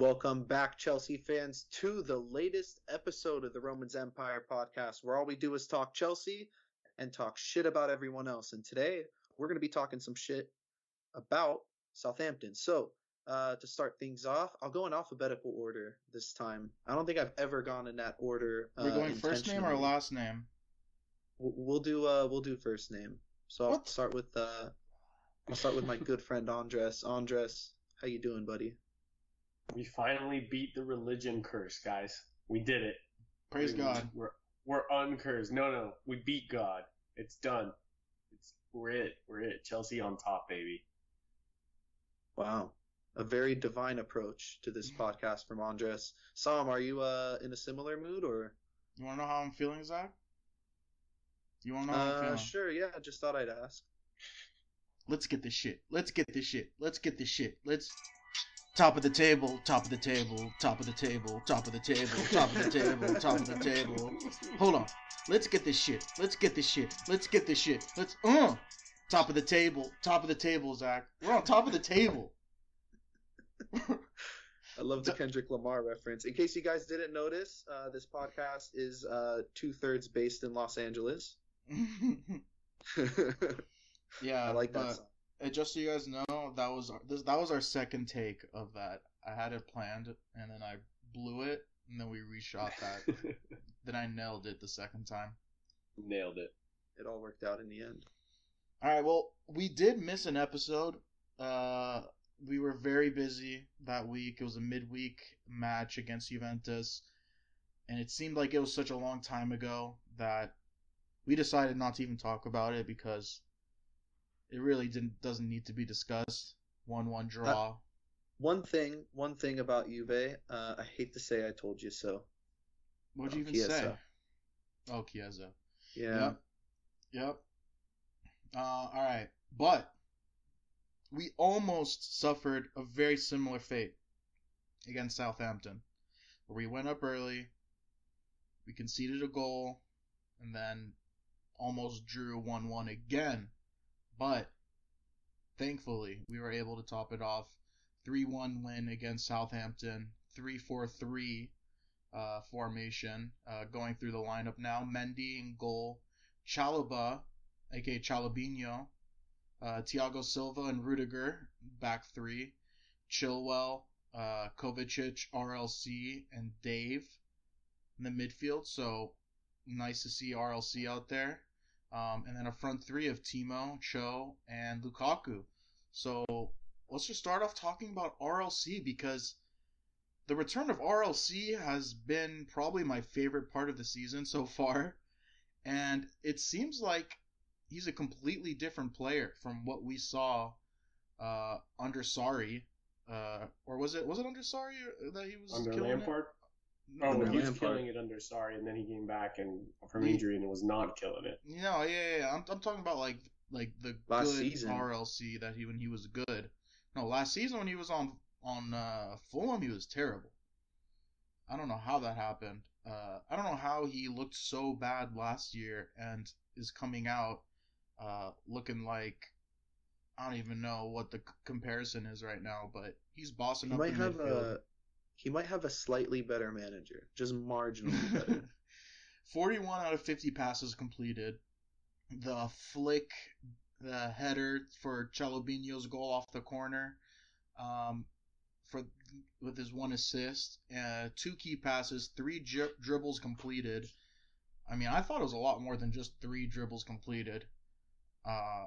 Welcome back, Chelsea fans, to the latest episode of the Romans Empire podcast, where all we do is talk Chelsea and talk shit about everyone else. And today we're going to be talking some shit about Southampton. So, uh, to start things off, I'll go in alphabetical order this time. I don't think I've ever gone in that order. We're uh, going first name or last name? We'll we'll do uh we'll do first name. So I'll What? start with uh I'll start with my good friend Andres. Andres, how you doing, buddy? We finally beat the religion curse, guys. We did it. Praise We- God. We're we're uncursed. No, no, we beat God. It's done. It's we're it. We're it. Chelsea on top, baby. Wow. A very divine approach to this podcast from Andres. Sam, are you uh in a similar mood or You want to know how I'm feeling, Zach? You want to know how I'm uh feeling? sure, yeah, just thought I'd ask. Let's get this shit. Let's get this shit. Let's get this shit. Let's. Top of the table, top of the table, top of the table, top of the table, top of the table, top of the table. Hold on. Let's get this shit. Let's get this shit. Let's get this shit. Let's uh top of the table, top of the table, Zach. We're on top of the table. I love the Kendrick Lamar reference. In case you guys didn't notice, uh, this podcast is uh, two thirds based in Los Angeles. yeah, I like that but- Uh, just so you guys know, that was our, this, that was our second take of that. I had it planned, and then I blew it, and then we reshot that. then I nailed it the second time. Nailed it. It all worked out in the end. All right, well, we did miss an episode. Uh, we were very busy that week. It was a midweek match against Juventus, and it seemed like it was such a long time ago that we decided not to even talk about it because it really didn't doesn't need to be discussed. One one draw. One thing, one thing about Juve, uh, I hate to say I told you so. What'd you Oh, even say? Oh, Chiesa. Yeah. Yep. Yep. Uh, all right, but we almost suffered a very similar fate against Southampton, where we went up early, we conceded a goal, and then almost drew one-one again. But thankfully, we were able to top it off. 3-1 win against Southampton. 3-4-3 uh, formation uh, going through the lineup now. Mendy in goal. Chalobah, aka Chalobinho, uh, Thiago Silva and Rudiger, back three, Chilwell, uh, Kovacic, RLC, and Dave in the midfield. So nice to see RLC out there. Um, and then a front three of Timo, Cho, and Lukaku. So let's just start off talking about RLC because the return of RLC has been probably my favorite part of the season so far. And it seems like he's a completely different player from what we saw uh, under Sarri. Uh, or was it was it under Sarri that he was Under killing Lampard? It? Oh, Under he was Lampard. killing it under Sarri, and then he came back and from injury and was not killing it. No, yeah, yeah, yeah. I'm, I'm talking about like like the Last good season. RLC that he when he was good. No, last season when he was on on uh, Fulham, he was terrible. I don't know how that happened. Uh, I don't know how he looked so bad last year and is coming out uh, looking like I don't even know what the c- comparison is right now, but he's bossing He up might the have midfield. a he might have a slightly better manager, just marginally better. 41 out of 50 passes completed. The flick, the header for Chalobinho's goal off the corner, um, for with his one assist, uh, two key passes, three dri- dribbles completed. I mean, I thought it was a lot more than just three dribbles completed. Uh,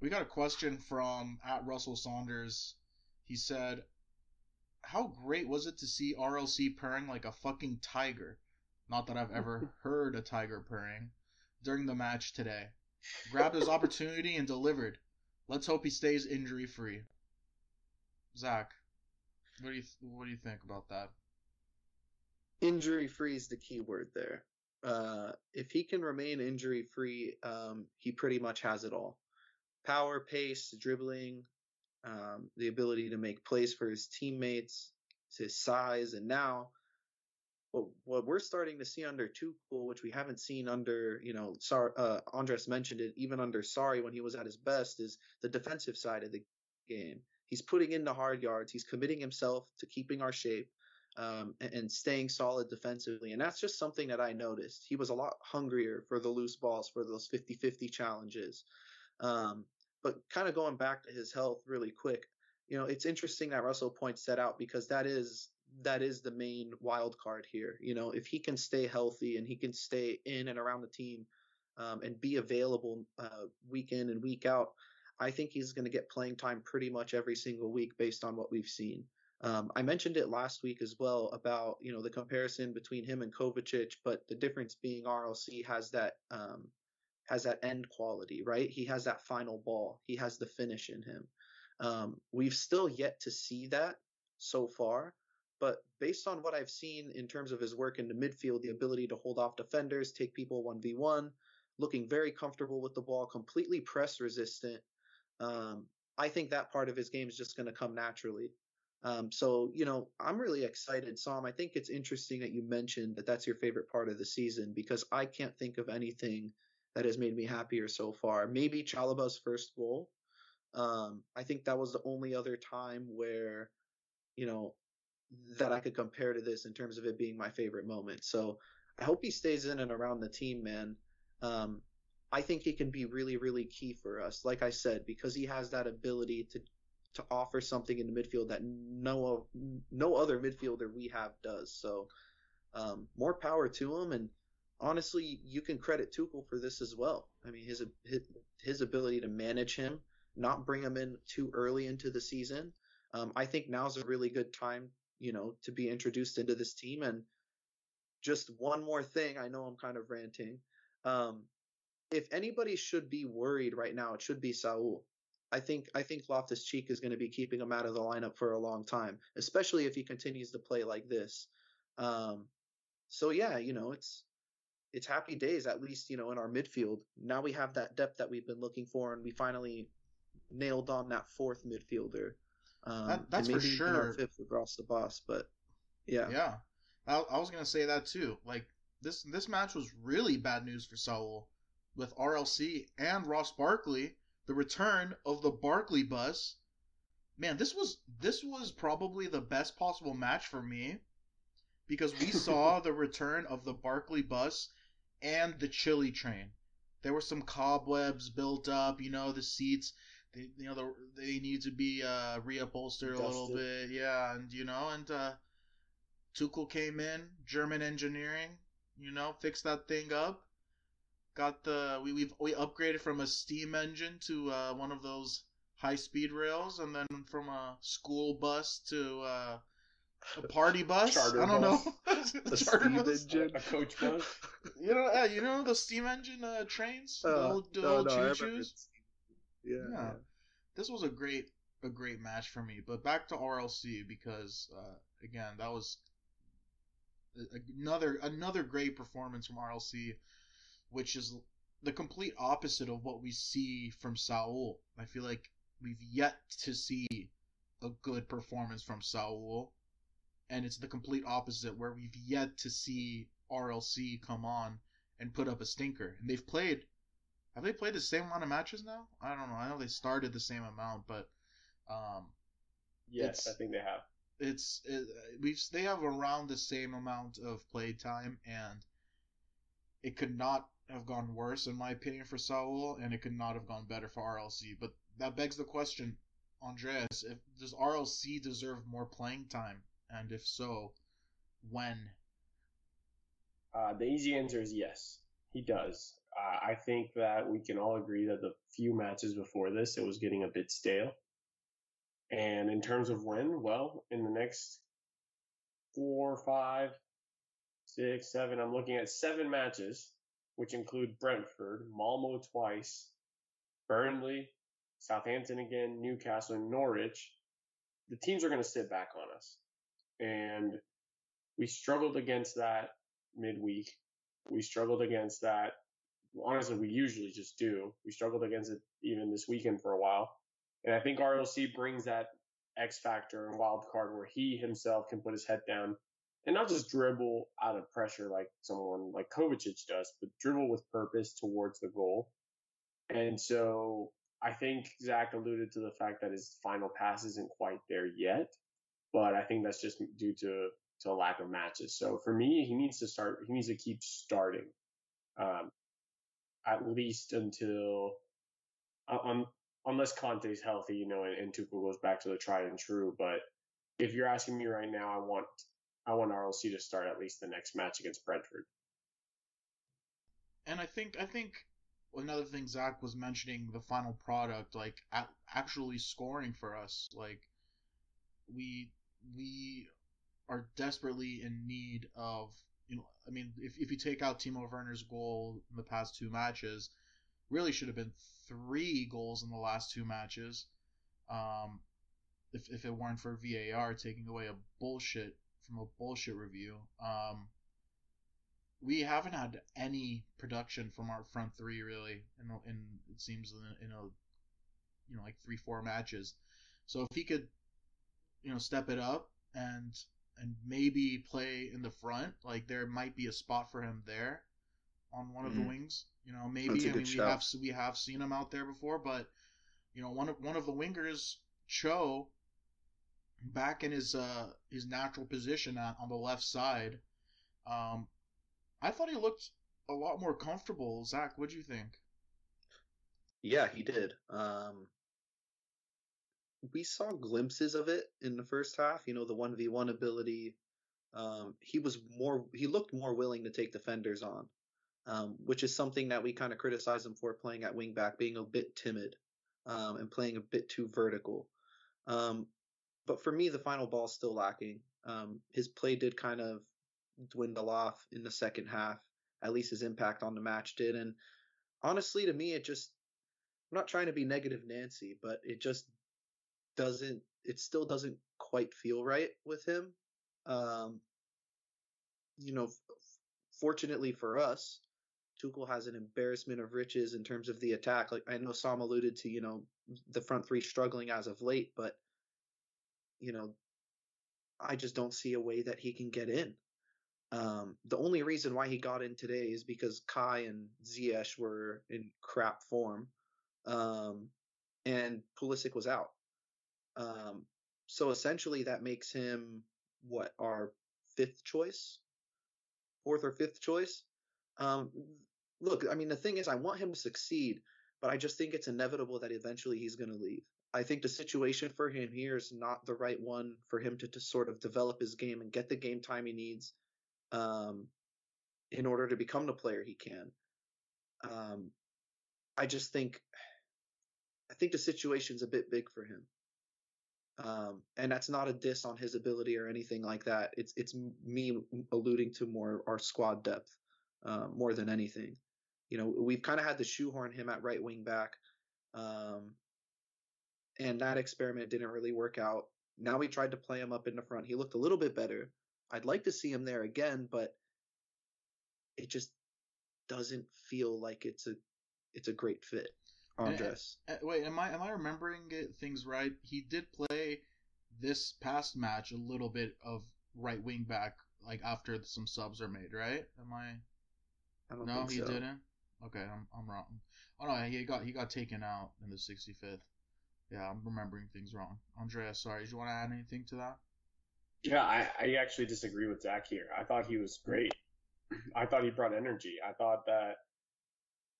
we got a question from at Russell Saunders. He said, "How great was it to see RLC purring like a fucking tiger?" Not that I've ever heard a tiger purring during the match today. Grabbed his opportunity and delivered. Let's hope he stays injury free. Zach, what do you what do you think about that? injury free is the key word there. Uh, if he can remain injury free, um, he pretty much has it all: power, pace, dribbling, um, the ability to make plays for his teammates, his size, and now what what we're starting to see under Tuchel, which we haven't seen under you know, Sar, uh, Andres mentioned it, even under Sarri when he was at his best, is the defensive side of the game. he's putting in the hard yards. He's committing himself to keeping our shape um, and, and, staying solid defensively. And that's just something that I noticed. He was a lot hungrier for the loose balls, for those 50 50 challenges. Um, but kind of going back to his health really quick, you know, it's interesting that Russell points that out because that is that is the main wild card here. You know, if he can stay healthy and he can stay in and around the team um, and be available uh, week in and week out, I think he's going to get playing time pretty much every single week based on what we've seen. Um, I mentioned it last week as well about you know the comparison between him and Kovacic, but the difference being RLC has that um, has that end quality, right? He has that final ball. He has the finish in him. Um, we've still yet to see that so far, but based on what I've seen in terms of his work in the midfield, the ability to hold off defenders, take people one v one, looking very comfortable with the ball, completely press resistant. Um, I think that part of his game is just going to come naturally. Um, so, you know, I'm really excited, Sam. I think it's interesting that you mentioned that that's your favorite part of the season because I can't think of anything that has made me happier so far. Maybe Chalobah's first goal. Um, I think that was the only other time where, you know, that I could compare to this in terms of it being my favorite moment. So I hope he stays in and around the team, man. Um, I think he can be really, really key for us. Like I said, because he has that ability to to offer something in the midfield that no no other midfielder we have does. So um, more power to him. And honestly, you can credit Tuchel for this as well. I mean, his his, his ability to manage him, not bring him in too early into the season. Um, I think now's a really good time, you know, to be introduced into this team. And just one more thing, I know I'm kind of ranting. Um, if anybody should be worried right now, it should be Saul. I think I think Loftus Cheek is going to be keeping him out of the lineup for a long time, especially if he continues to play like this. Um, so yeah, you know, it's it's happy days at least you know in our midfield. Now we have that depth that we've been looking for, and we finally nailed on that fourth midfielder. Um, that, that's for sure. Fifth with Ross the Boss, but yeah, yeah. I, I was gonna say that too. Like this this match was really bad news for Saul with RLC and Ross Barkley the return of the Barkley bus. Man, this was this was probably the best possible match for me because we saw the return of the Barkley bus and the Chili train. There were some cobwebs built up, you know, the seats, they, you know, the, they need to be uh, reupholstered a little bit, yeah, and you know, and uh, Tuchel came in, German engineering, you know, fixed that thing up, got the we we we upgraded from a steam engine to uh, one of those high speed rails, and then from a school bus to uh, a party bus. Charter I don't bus. know. a steam bus. engine, a coach bus. You know, uh, you know the steam engine uh, trains, the uh, old, the no, old no, choo-choos. Yeah, yeah. yeah, This was a great a great match for me. But back to RLC because uh, again that was another another great performance from RLC which is the complete opposite of what we see from Saul. I feel like we've yet to see a good performance from Saul, and it's the complete opposite where we've yet to see RLC come on and put up a stinker. And they've played. Have they played the same amount of matches now? I don't know. I know they started the same amount, but um, yes, I think they have. It's it, we they have around the same amount of play time, and it could not have gone worse, in my opinion, for Saul, and it could not have gone better for RLC. But that begs the question, Andreas, if does RLC deserve more playing time, and if so, when? Uh, the easy answer is yes, he does. Uh, I think that we can all agree that the few matches before this, it was getting a bit stale. And in terms of when, well, in the next four, five, six, seven, I'm looking at seven matches which include Brentford, Malmo twice, Burnley, Southampton again, Newcastle, and Norwich, the teams are going to sit back on us. And we struggled against that midweek. We struggled against that. Honestly, we usually just do. We struggled against it even this weekend for a while. And I think RLC brings that X factor and wild card where he himself can put his head down and not just dribble out of pressure like someone like Kovacic does, but dribble with purpose towards the goal. And so I think Zach alluded to the fact that his final pass isn't quite there yet, but I think that's just due to to a lack of matches. So for me, he needs to start. He needs to keep starting, um, at least until um, unless Kanté's healthy, you know, and, and Tuchel goes back to the tried and true. But if you're asking me right now, I want I want RLC to start at least the next match against Brentford. And I think I think another thing Zach was mentioning the final product, like actually scoring for us, like we we are desperately in need of you know I mean if if you take out Timo Werner's goal in the past two matches, really should have been three goals in the last two matches. Um, if if it weren't for VAR taking away a bullshit from a bullshit review. Um, we haven't had any production from our front three really, in, in it seems in, in a you know like three four matches. So if he could, you know, step it up and and maybe play in the front, like there might be a spot for him there on one mm-hmm. of the mm-hmm. wings. You know, maybe I mean we have we have seen him out there before, but you know one of one of the wingers, Cho, back in his uh his natural position on, on the left side. Um, I thought he looked a lot more comfortable. Zach, what do you think? Yeah, he did. Um, we saw glimpses of it in the first half. You know, the one v one ability. Um, he was more. He looked more willing to take defenders on, um, which is something that we kind of criticize him for playing at wingback, being a bit timid, um, and playing a bit too vertical. Um, but for me, the final ball's still lacking. Um, his play did kind of dwindle off in the second half. At least his impact on the match did. And honestly, to me, it just, I'm not trying to be negative Nancy, but it just doesn't, it still doesn't quite feel right with him. Um, you know, fortunately for us, Tuchel has an embarrassment of riches in terms of the attack. Like I know Sam alluded to, you know, the front three struggling as of late, but you know, I just don't see a way that he can get in. Um, the only reason why he got in today is because Kai and Ziyech were in crap form, um, and Pulisic was out. Um, so essentially, that makes him what our fifth choice, fourth or fifth choice. Um, look, I mean, the thing is, I want him to succeed, but I just think it's inevitable that eventually he's going to leave. I think the situation for him here is not the right one for him to, to sort of develop his game and get the game time he needs um, in order to become the player he can. Um, I just think, I think the situation's a bit big for him. Um, and that's not a diss on his ability or anything like that. It's it's me alluding to more our squad depth uh, more than anything. You know, we've kind of had to shoehorn him at right wing back, um, and that experiment didn't really work out. Now we tried to play him up in the front. He looked a little bit better, I'd like to see him there again, but it just doesn't feel like it's a it's a great fit. Andres. And, and, wait, am I am I remembering things right? He did play this past match a little bit of right wing back, like after some subs are made, right? Am I? I don't no, he so. didn't. Okay, I'm I'm wrong. Oh no, he got he got taken out in the 65th. Yeah, I'm remembering things wrong. Andrea, sorry, do you want to add anything to that? Yeah, I, I actually disagree with Zach here. I thought he was great. I thought he brought energy. I thought that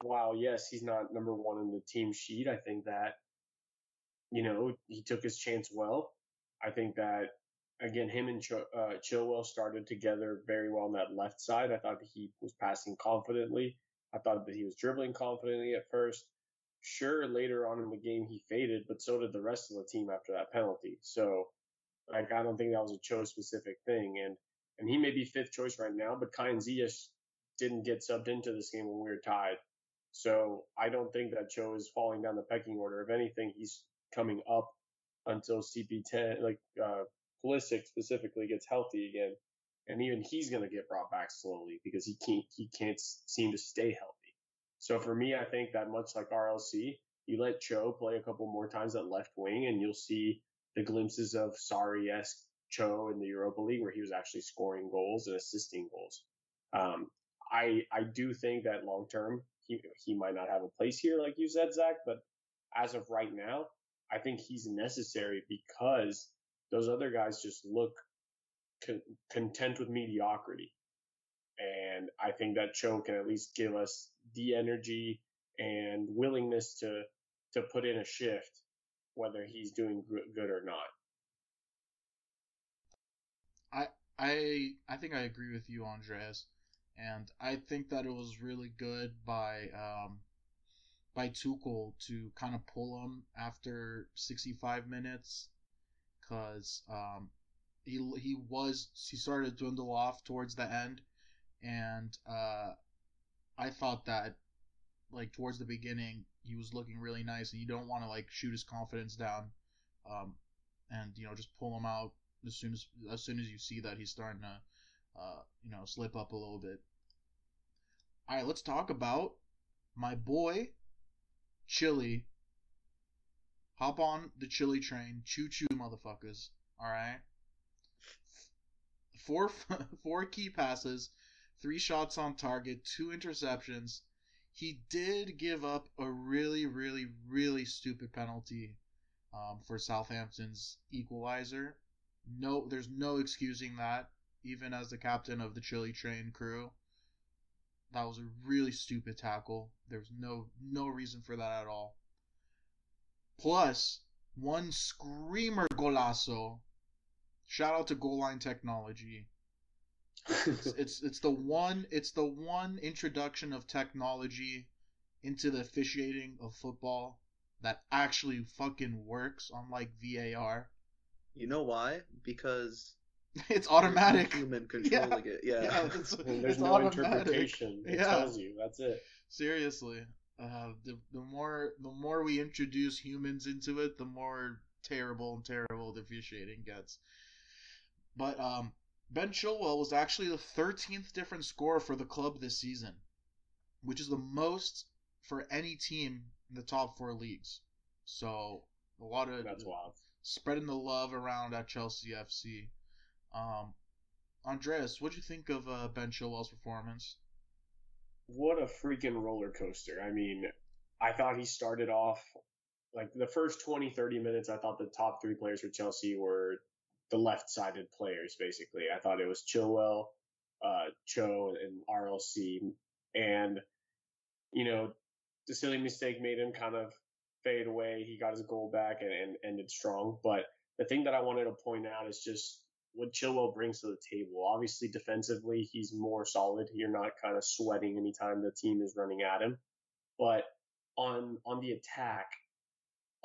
while yes, he's not number one in the team sheet, I think that you know he took his chance well. I think that again, him and Ch- uh, Chilwell started together very well on that left side. I thought that he was passing confidently. I thought that he was dribbling confidently at first. Sure, later on in the game he faded, but so did the rest of the team after that penalty. So like I don't think that was a Cho specific thing, and and he may be fifth choice right now, but Kai didn't get subbed into this game when we were tied. So I don't think that Cho is falling down the pecking order. If anything, he's coming up until CP10, like uh, Pulisic specifically, gets healthy again, and even he's going to get brought back slowly because he can't he can't seem to stay healthy. So for me, I think that much like RLC, you let Cho play a couple more times at left wing, and you'll see the glimpses of Sarri-esque Cho in the Europa League where he was actually scoring goals and assisting goals. Um, I I do think that long term he he might not have a place here like you said Zach, but as of right now, I think he's necessary because those other guys just look con- content with mediocrity. And I think that Cho can at least give us the energy and willingness to to put in a shift, whether he's doing good or not. I I I think I agree with you, Andreas, and I think that it was really good by um, by Tuchel to kind of pull him after 65 minutes, because um, he he was he started to dwindle off towards the end, and uh, I thought that like towards the beginning he was looking really nice, and you don't want to like shoot his confidence down, um, and you know just pull him out as soon as as soon as you see that he's starting to, uh, you know, slip up a little bit. All right, let's talk about my boy, Chile. Hop on the Chile train, choo choo, motherfuckers. All right. Four four key passes, three shots on target, two interceptions. He did give up a really, really, really stupid penalty um, for Southampton's equalizer no, there's no excusing that. Even as the captain of the Chile train crew, that was a really stupid tackle. There's no no reason for that at all. Plus, one screamer golazo. Shout out to goal line technology. it's, it's it's the one it's the one introduction of technology into the officiating of football that actually fucking works, unlike VAR. You know why? Because it's automatic. Human controlling yeah. it. Yeah. yeah it's, there's it's no automatic. interpretation. It yeah. tells you. That's it. Seriously. Uh, the, the more the more we introduce humans into it, the more terrible and terrible the officiating gets. But um, Ben Chilwell was actually the 13th different scorer for the club this season, which is the most for any team in the top four leagues. So a lot of that's wild spreading the love around at Chelsea FC. Um, Andreas, what do you think of uh, Ben Chilwell's performance? What a freaking roller coaster. I mean, I thought he started off like the first 20, 30 minutes. I thought the top three players for Chelsea were the left sided players, basically. I thought it was Chilwell, uh, Cho, and RLC. And, you know, the silly mistake made him kind of fade away. He got his goal back and, and ended strong. But the thing that I wanted to point out is just what Chilwell brings to the table. Obviously, defensively, he's more solid. You're not kind of sweating anytime the team is running at him. But on on the attack,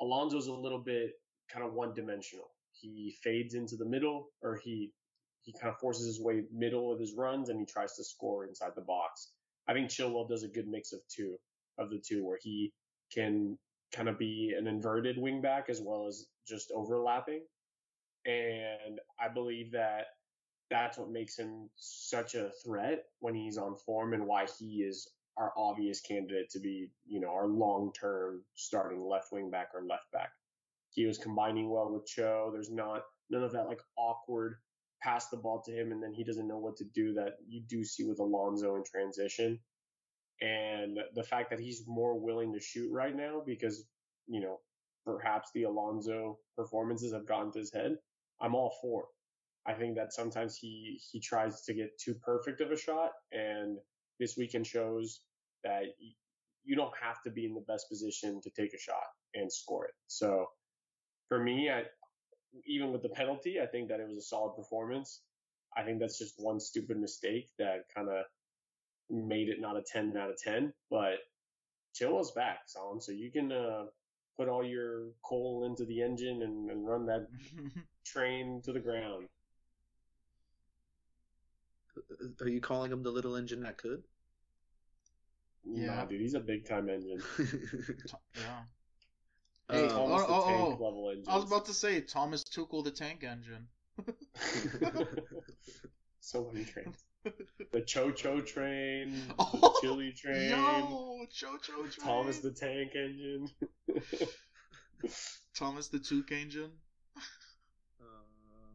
Alonso's a little bit kind of one dimensional. He fades into the middle, or he he kind of forces his way middle of his runs, and he tries to score inside the box. I think Chilwell does a good mix of two of the two, where he can kind of be an inverted wingback as well as just overlapping. And I believe that that's what makes him such a threat when he's on form and why he is our obvious candidate to be, you know, our long term starting left wing back or left back. He was combining well with Cho. There's not none of that like awkward pass the ball to him and then he doesn't know what to do that you do see with Alonso in transition and the fact that he's more willing to shoot right now because you know perhaps the Alonso performances have gotten to his head. I'm all for. I think that sometimes he he tries to get too perfect of a shot, and this weekend shows that you don't have to be in the best position to take a shot and score it. So for me, I, even with the penalty, I think that it was a solid performance. I think that's just one stupid mistake that kind of made it not a 10 out of 10, but Chilwell's back, Solomon. So you can uh, put all your coal into the engine and, and run that train to the ground. Uh, are you calling him the little engine that could? Yeah, nah, dude, he's a big time engine. yeah. Hey, um, oh, oh, oh. level I was about to say Thomas Tuchel the tank engine. so many trains the Cho Cho train, oh, the Chili train, yo, Cho Cho train, Thomas the Tank Engine, Thomas the Took Engine. Uh,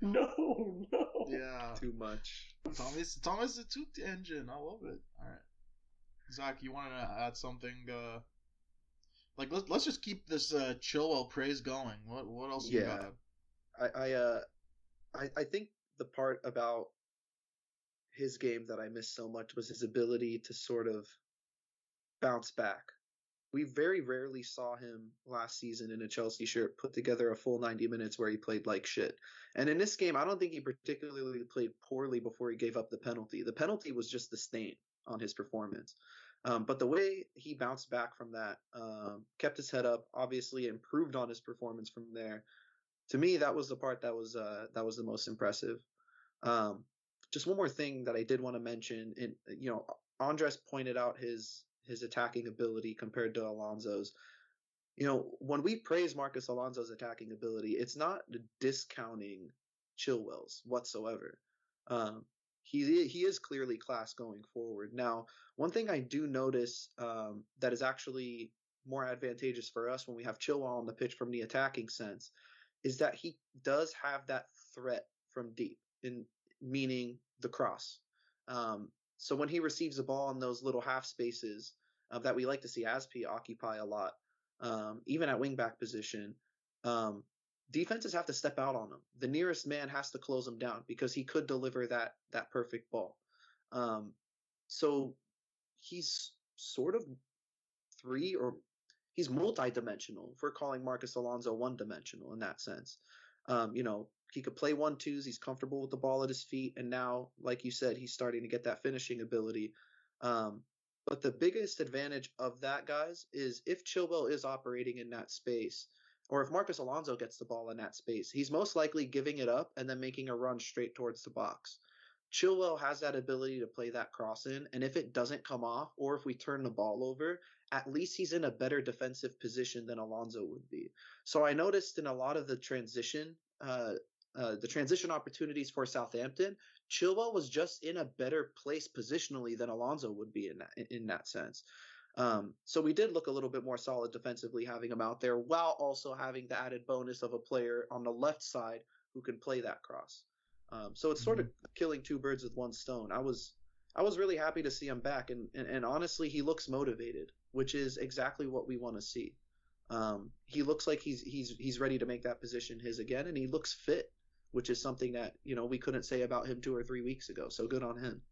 no, no. Yeah, too much. Thomas, Thomas the Took Engine. I love it. All right, Zach, you wanted to add something uh, Like let's let's just keep this uh, Chilwell praise going. What what else you Yeah. got? I I uh I, I think the part about his game that I missed so much was his ability to sort of bounce back. We very rarely saw him last season in a Chelsea shirt put together a full 90 minutes where he played like shit. And in this game, I don't think he particularly played poorly before he gave up the penalty. The penalty was just the stain on his performance. Um, but the way he bounced back from that, um, kept his head up, obviously improved on his performance from there. To me, that was the part that was uh, that was the most impressive. Um, just one more thing that I did want to mention, and you know, Andres pointed out his his attacking ability compared to Alonso's. You know, when we praise Marcos Alonso's attacking ability, it's not discounting Chilwell's whatsoever. Um, he he is clearly class going forward. Now, one thing I do notice um, that is actually more advantageous for us when we have Chilwell on the pitch from the attacking sense is that he does have that threat from deep, in meaning the cross. Um, so when he receives the ball in those little half spaces uh, that we like to see Azpi occupy a lot, um, even at wingback position, um, defenses have to step out on him. The nearest man has to close him down because he could deliver that that perfect ball. Um, so he's sort of three or he's multi-dimensional. If we're calling Marcos Alonso one-dimensional in that sense, um, you know, he could play one twos. He's comfortable with the ball at his feet, and now, like you said, he's starting to get that finishing ability. Um, but the biggest advantage of that, guys, is if Chilwell is operating in that space, or if Marcos Alonso gets the ball in that space, he's most likely giving it up and then making a run straight towards the box. Chilwell has that ability to play that cross in, and if it doesn't come off, or if we turn the ball over, at least he's in a better defensive position than Alonso would be. So I noticed in a lot of the transition, uh, uh, the transition opportunities for Southampton, Chilwell was just in a better place positionally than Alonso would be in that in that sense. Um, so we did look a little bit more solid defensively having him out there, while also having the added bonus of a player on the left side who can play that cross. Um, so it's sort of killing two birds with one stone. I was I was really happy to see him back, and, and, and honestly, he looks motivated, which is exactly what we want to see. Um, he looks like he's he's he's ready to make that position his again, and he looks fit, which is something that you know we couldn't say about him two or three weeks ago. So good on him.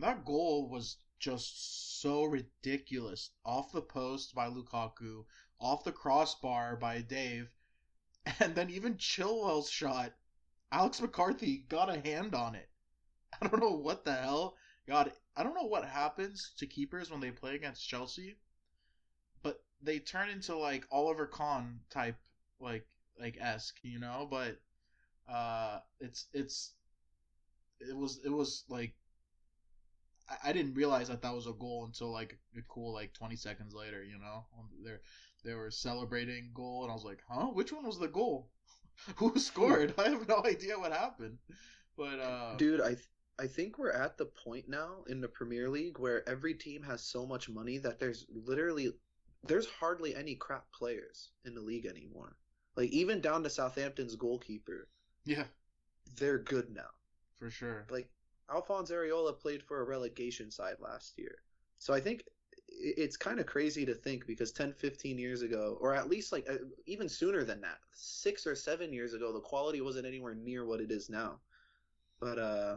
That goal was just so ridiculous. Off the post by Lukaku, off the crossbar by Dave, and then even Chilwell's shot, Alex McCarthy got a hand on it. I don't know what the hell. God, I don't know what happens to keepers when they play against Chelsea, but they turn into like Oliver Kahn type, like like esque, you know. But uh, it's it's it was it was like I, I didn't realize that that was a goal until like a cool like 20 seconds later, you know. They they were celebrating goal, and I was like, huh, which one was the goal? Who scored? I have no idea what happened. But uh, Dude, I th- I think we're at the point now in the Premier League where every team has so much money that there's literally there's hardly any crap players in the league anymore. Like even down to Southampton's goalkeeper, yeah, they're good now. for sure. Like Alphonse Areola played for a relegation side last year. So I think it's kind of crazy to think because 10, 15 years ago, or at least like uh, even sooner than that, six or seven years ago, the quality wasn't anywhere near what it is now. But uh,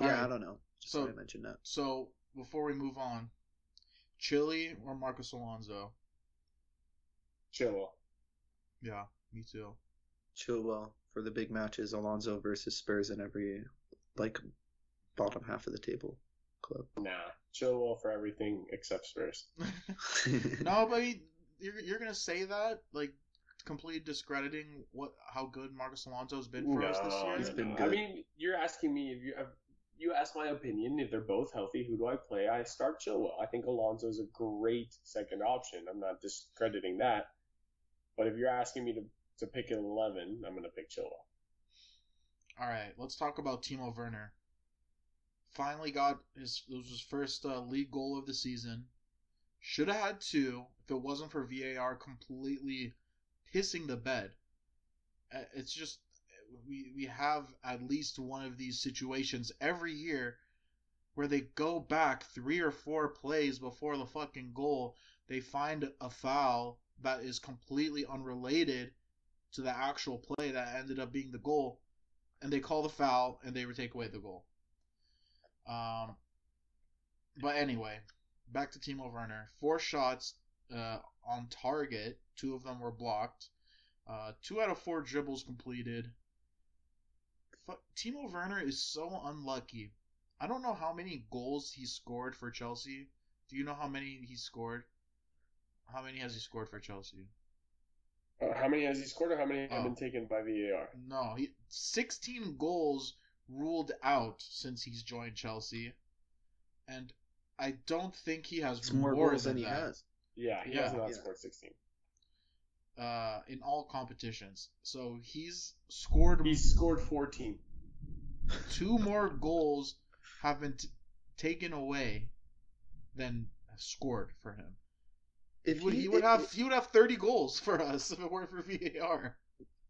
yeah, Alright, I don't know. Just so- so I mentioned that. So before we move on, Chile or Marcos Alonso? Chilwell. Yeah, me too. Chilwell for the big matches, Alonso versus Spurs in every like bottom half of the table club. Nah, Chilwell for everything except Spurs. no, but he- you're you're gonna say that like completely discrediting what how good Marcos Alonso's been for us this year. He's no, been no. I mean, you're asking me if you have, you ask my opinion. If they're both healthy, who do I play? I start Chilwell. I think Alonso's a great second option. I'm not discrediting that. But if you're asking me to, to pick an 11, I'm going to pick Chilwell. All right, let's talk about Timo Werner. Finally got his it was his first uh, league goal of the season. Should have had two if it wasn't for VAR completely pissing the bed. Uh, It's just we we have at least one of these situations every year where they go back three or four plays before the fucking goal. they find a foul that is completely unrelated to the actual play that ended up being the goal, and they call the foul and they take away the goal. Um, but anyway, back to Timo Werner. Four shots uh, on target. Two of them were blocked. Uh, two out of four dribbles completed. Timo Werner is so unlucky. I don't know how many goals he scored for Chelsea. Do you know how many he scored? How many has he scored for Chelsea? Uh, how many has he scored, or how many have Oh. been taken by VAR? No, he 16 goals ruled out since he's joined Chelsea, and I don't think he has It's more more goals than than he that. has. Yeah, he Yeah. has not Yeah. scored 16. uh, in all competitions. So he's scored He's scored 14. two more goals have been t- taken away than scored for him. If he would, he- he would if- have he would have 30 goals for us if it weren't for VAR.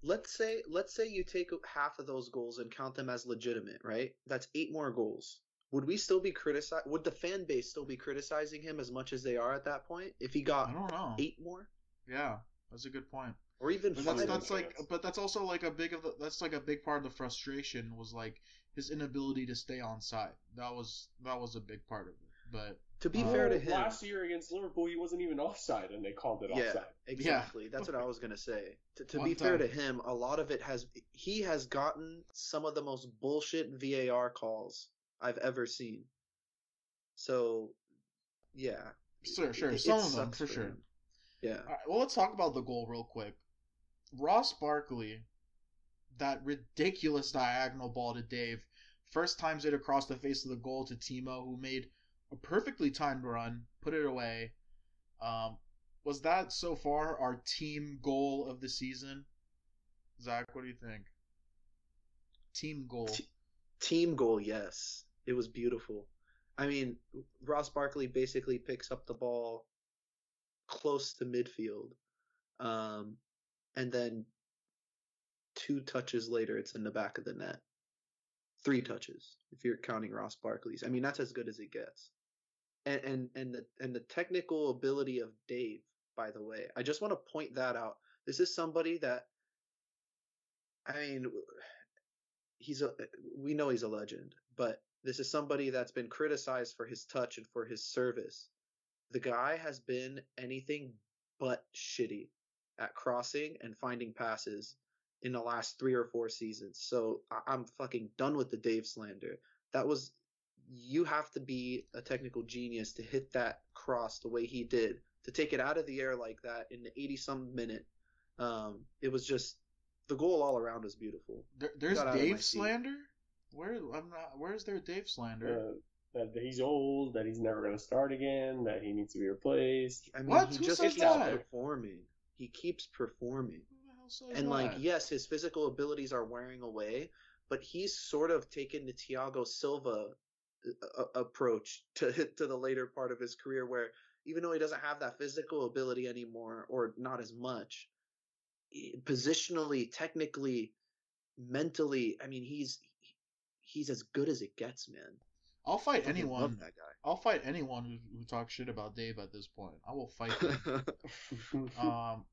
let's say let's say you take half of those goals and count them as legitimate, right? That's eight more goals. Would we still be criticized? Would the fan base still be criticizing him as much as they are at that point if he got I don't know. eight more Yeah, that's a good point. or even But that's that's like but that's also like a big of the that's like a big part of the frustration was like his inability to stay on side. That was that was a big part of it. But to be Uh, fair to him, last year against Liverpool, he wasn't even offside, and they called it yeah, offside. exactly. That's what I was gonna say. To, to One be fair to him, a lot of it has he has gotten some of the most bullshit VAR calls I've ever seen. So, yeah, sure, sure, it- it some of them sucks for sure. him. Yeah. All right, well, let's talk about the goal real quick. Ross Barkley, that ridiculous diagonal ball to Dave, first times it across the face of the goal to Timo, who made a perfectly timed run, put it away. Um, was that so far our team goal of the season? Zach, what do you think? Team goal. T- Team goal, yes. It was beautiful. I mean, Ross Barkley basically picks up the ball close to midfield. Um, and then two touches later, it's in the back of the net. Three touches, if you're counting Ross Barkley's. I mean, that's as good as it gets. And and and the and the technical ability of Dave, by the way, I just want to point that out. This is somebody that, I mean, he's a we know he's a legend, but this is somebody that's been criticized for his touch and for his service. The guy has been anything but shitty at crossing and finding passes in the last three or four seasons. So I- I'm fucking done with the Dave slander. That was you have to be a technical genius to hit that cross the way he did to take it out of the air like that in the 80 some minute. Um, it was just the goal all around was beautiful. There, there's got out of my Dave slander. Where I'm not. Where's there Dave slander? Uh, that that he's old, that he's never going to start again, that he needs to be replaced. I mean, What? he Who just keeps that? performing. He keeps performing. Who the hell says And like, yes, his physical abilities are wearing away, but he's sort of taken the Thiago Silva approach to to the later part of his career, where even though he doesn't have that physical ability anymore, or not as much, positionally, technically, mentally, I mean, he's he's as good as it gets, man. I'll fight anyone. that I'll fight anyone who, who talks shit about Dave at this point. I will fight them. um,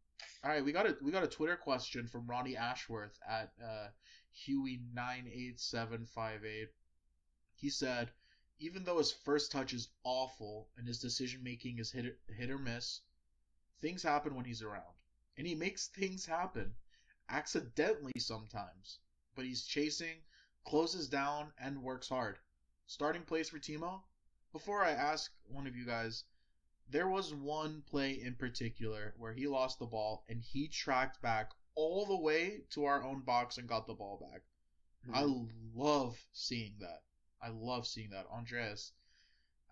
all right, we got a we got a Twitter question from Ronnie Ashworth at uh, Huey nine eight seven five eight. He said, even though his first touch is awful and his decision making is hit hit or miss, things happen when he's around, and he makes things happen, accidentally sometimes. But he's chasing, closes down, and works hard. Starting place for Timo. Before I ask one of you guys, there was one play in particular where he lost the ball and he tracked back all the way to our own box and got the ball back. I mm-hmm. love seeing that. I love seeing that. Andreas,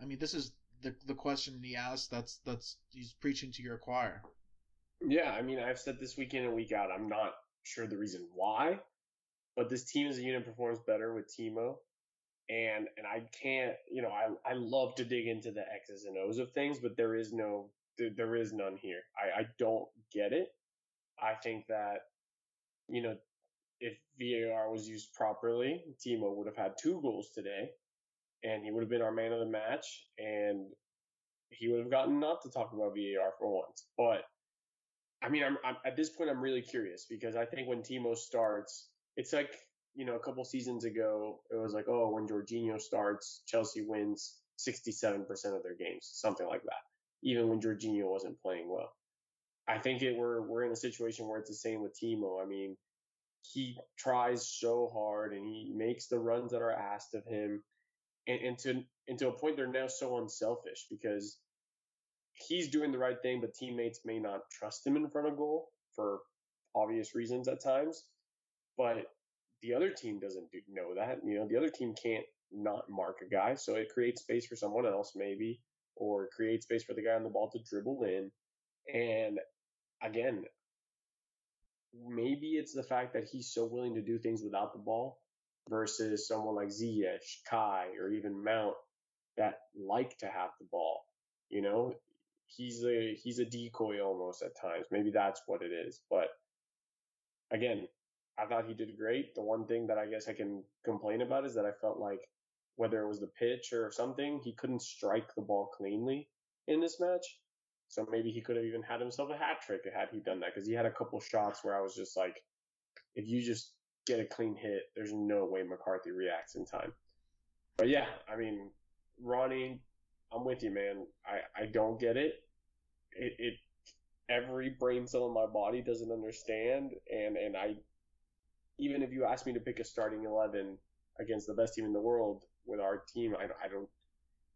I mean, this is the the question he asked. That's that's he's preaching to your choir. Yeah, I mean, I've said this week in and week out, I'm not sure the reason why, but this team as a unit performs better with Timo. And and I can't, you know, I I love to dig into the X's and O's of things, but there is no there, there is none here. I I don't get it. I think that you know, if VAR was used properly, Timo would have had two goals today, and he would have been our man of the match. And he would have gotten not to talk about VAR for once. But I mean, I'm, I'm at this point, I'm really curious because I think when Timo starts, it's like you know a couple seasons ago, it was like, oh, when Jorginho starts, Chelsea wins 67% of their games, something like that. Even when Jorginho wasn't playing well. I think it, we're we're in a situation where it's the same with Timo. I mean, he tries so hard and he makes the runs that are asked of him, and, and to and to a point they're now so unselfish because he's doing the right thing, but teammates may not trust him in front of goal for obvious reasons at times. But the other team doesn't do, know that. You know, the other team can't not mark a guy, so it creates space for someone else maybe, or create space for the guy on the ball to dribble in. And again, maybe it's the fact that he's so willing to do things without the ball versus someone like Ziyech, Kai, or even Mount that like to have the ball. You know, he's a he's a decoy almost at times. Maybe that's what it is. But again, I thought he did great. The one thing that I guess I can complain about is that I felt like whether it was the pitch or something, he couldn't strike the ball cleanly in this match. So maybe he could have even had himself a hat trick had he done that because he had a couple shots where I was just like, if you just get a clean hit, there's no way McCarthy reacts in time. But yeah, I mean, Ronnie, I'm with you, man. I, I don't get it. It, it every brain cell in my body doesn't understand, and and I even if you ask me to pick a starting eleven against the best team in the world with our team, I, I don't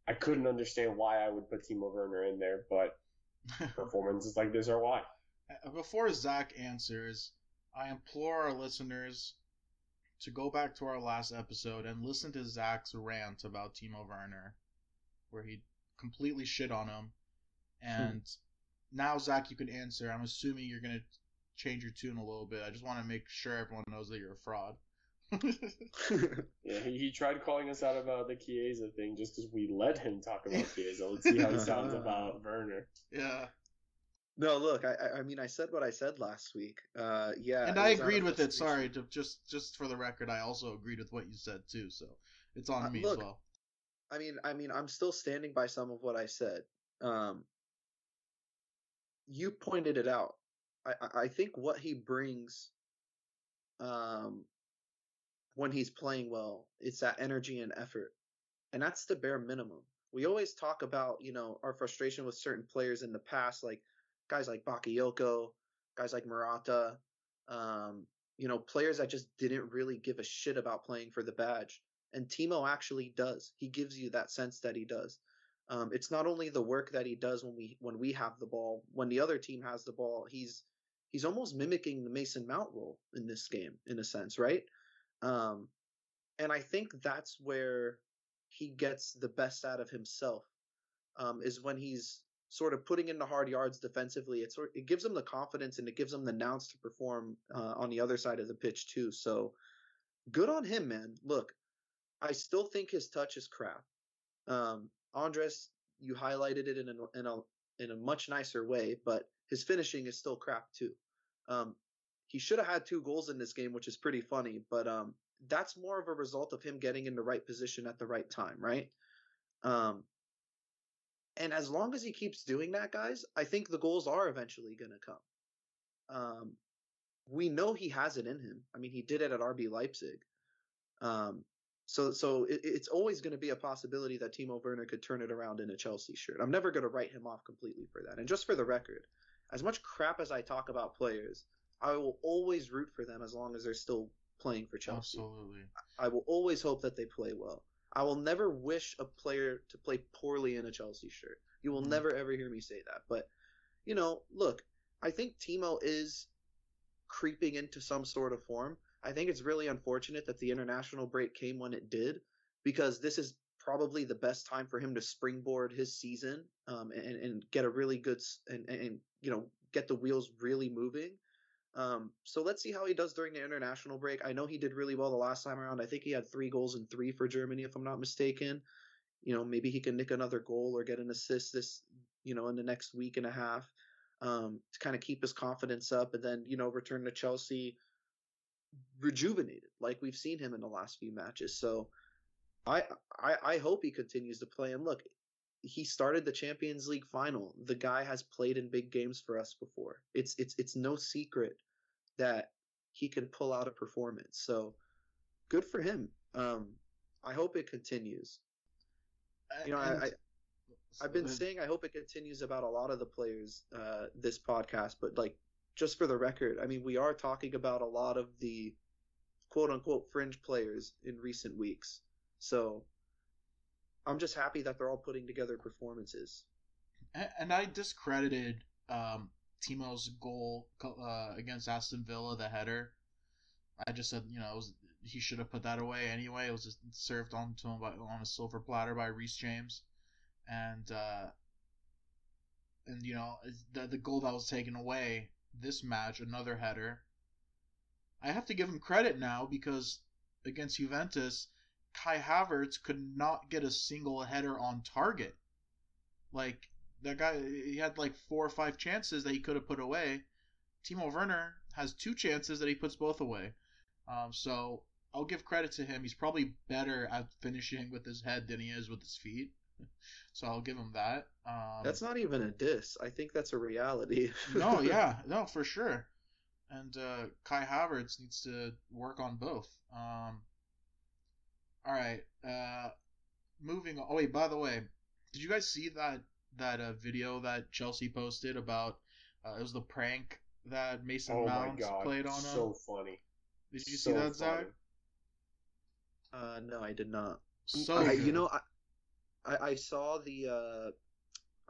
I couldn't understand why I would put Timo Werner in there, but performances like this are why. Uh, before Zach answers, I implore our listeners to go back to our last episode and listen to Zach's rant about Timo Werner, where he completely shit on him. And hmm. now, Zach, you can answer. I'm assuming you're going to change your tune a little bit. I just want to make sure everyone knows that you're a fraud. yeah, he, he tried calling us out about the Chiesa thing just because we let him talk about Chiesa. Let's see how he sounds about Werner. Yeah. No, look, I I mean I said what I said last week. Uh, yeah, and I agreed with it. Sorry, to, just just for the record, I also agreed with what you said too. So it's on uh, me look, as well. I mean, I mean, I'm still standing by some of what I said. Um, you pointed it out. I I think what he brings, um, when he's playing well, it's that energy and effort, and that's the bare minimum. We always talk about you know our frustration with certain players in the past, like guys like Bakayoko, guys like Morata, um, you know, players that just didn't really give a shit about playing for the badge. And Timo actually does. He gives you that sense that he does. Um, it's not only the work that he does when we when we have the ball. When the other team has the ball, he's he's almost mimicking the Mason Mount role in this game, in a sense, right? Um, and I think that's where he gets the best out of himself. Um, is when he's sort of putting in the hard yards defensively. It sort it gives him the confidence and it gives him the nouns to perform uh, on the other side of the pitch too. So good on him, man. Look, I still think his touch is crap. Um, Andres, you highlighted it in a, in a in a much nicer way, but his finishing is still crap too. Um, he should have had two goals in this game, which is pretty funny, but um, that's more of a result of him getting in the right position at the right time, right? Um, and as long as he keeps doing that, guys, I think the goals are eventually going to come. Um, we know he has it in him. I mean, he did it at RB Leipzig. Um, so, so it, it's always going to be a possibility that Timo Werner could turn it around in a Chelsea shirt. I'm never going to write him off completely for that. And just for the record, as much crap as I talk about players, I will always root for them as long as they're still playing for Chelsea. Absolutely. I will always hope that they play well. I will never wish a player to play poorly in a Chelsea shirt. You will mm never ever hear me say that. But, you know, look, I think Timo is creeping into some sort of form. I think it's really unfortunate that the international break came when it did, because this is probably the best time for him to springboard his season um, and, and get a really good and, and you know get the wheels really moving. Um, so let's see how he does during the international break. I know he did really well the last time around. I think he had three goals and three for Germany, if I'm not mistaken. You know, maybe he can nick another goal or get an assist this, you know, in the next week and a half um, to kind of keep his confidence up, and then you know return to Chelsea rejuvenated, like we've seen him in the last few matches. So I I, I hope he continues to play. And look, he started the Champions League final. The guy has played in big games for us before. It's it's it's no secret that he can pull out a performance. So good for him. Um, I hope it continues. You know, I, I I've been saying I hope it continues about a lot of the players uh, this podcast, but like just for the record, I mean we are talking about a lot of the quote unquote fringe players in recent weeks. So I'm just happy that they're all putting together performances. And I discredited um, Timo's goal uh, against Aston Villa, the header. I just said, you know, was, he should have put that away anyway. It was just served on to him by, on a silver platter by Reece James, and uh, and you know the the goal that was taken away this match, another header. I have to give him credit now because against Juventus, Kai Havertz could not get a single header on target. Like that guy, he had like four or five chances that he could have put away. Timo Werner has two chances that he puts both away. Um, so I'll give credit to him. He's probably better at finishing with his head than he is with his feet. So I'll give him that. Um, that's not even a diss. I think that's a reality. no, yeah, no, for sure. And uh, Kai Havertz needs to work on both. Um, all right. Uh, moving on. Oh wait, by the way, did you guys see that that uh, video that Chelsea posted about? Uh, it was the prank that Mason oh Mount played on him. So funny. Did you so see that, Zach? Uh, no, I did not. So I, you know, I, I, I saw the uh,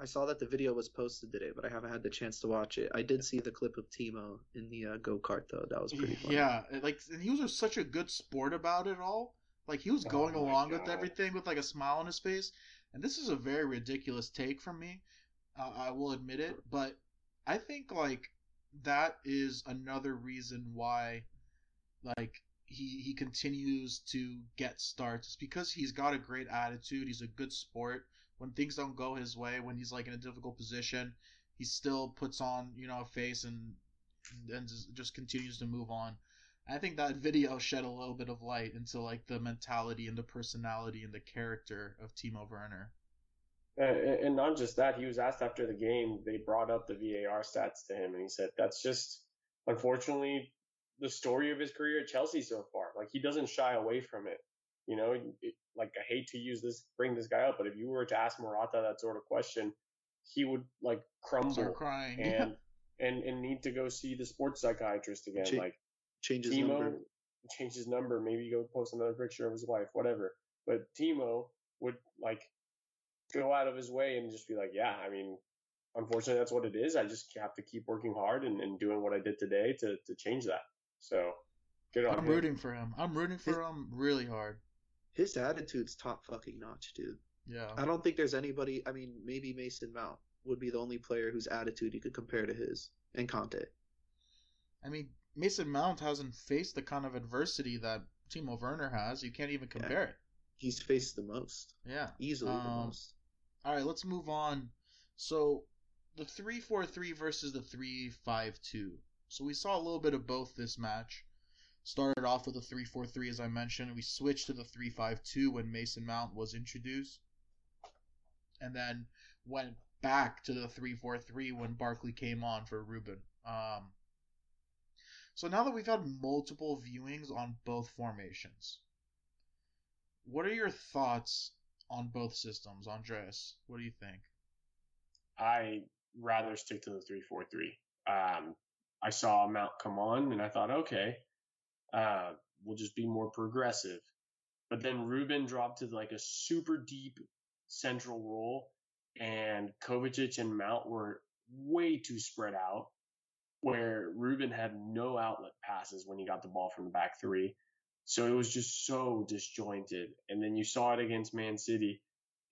I saw that the video was posted today, but I haven't had the chance to watch it. I did see the clip of Timo in the uh, go kart though. That was pretty funny. Yeah, like and he was such a good sport about it all. Like he was oh going along God. with everything with like a smile on his face. And this is a very ridiculous take from me. Uh, I will admit it, but I think like that is another reason why like he he continues to get starts. It's because he's got a great attitude. He's a good sport. When things don't go his way, when he's like in a difficult position, he still puts on you know a face and and just continues to move on. I think that video shed a little bit of light into like the mentality and the personality and the character of Timo Werner. And not just that, he was asked after the game. They brought up the VAR stats to him, and he said that's just unfortunately the story of his career at Chelsea so far. Like he doesn't shy away from it. You know, it, like I hate to use this, bring this guy up, but if you were to ask Morata that sort of question, he would like crumble Start crying and and and need to go see the sports psychiatrist again. like change his Timo, number. Change his number. Maybe go post another picture of his wife, whatever. But Timo would like go out of his way and just be like, yeah, I mean, unfortunately, that's what it is. I just have to keep working hard and, and doing what I did today to, to change that. So good on I'm him. rooting for him. I'm rooting for his, him really hard. His attitude's top fucking notch, dude. Yeah. I don't think there's anybody, I mean, maybe Mason Mount would be the only player whose attitude you could compare to his and Conte. I mean, Mason Mount hasn't faced the kind of adversity that Timo Werner has. You can't even compare yeah. it. He's faced the most. Yeah. Easily um, the most. All right, let's move on. So, the 3 4 3 versus the 3 5 2. So, we saw a little bit of both this match. Started off with a 3 4 3, as I mentioned. We switched to the 3 5 2 when Mason Mount was introduced. And then went back to the 3 4 3 when Barkley came on for Ruben. Um, so now that we've had multiple viewings on both formations, what are your thoughts on both systems, Andreas? What do you think? I rather stick to the three four three. Um, I saw Mount come on, and I thought, okay, uh, we'll just be more progressive. But then Ruben dropped to like a super deep central role, and Kovacic and Mount were way too spread out where Ruben had no outlet passes when he got the ball from the back three. So it was just so disjointed. And then you saw it against Man City,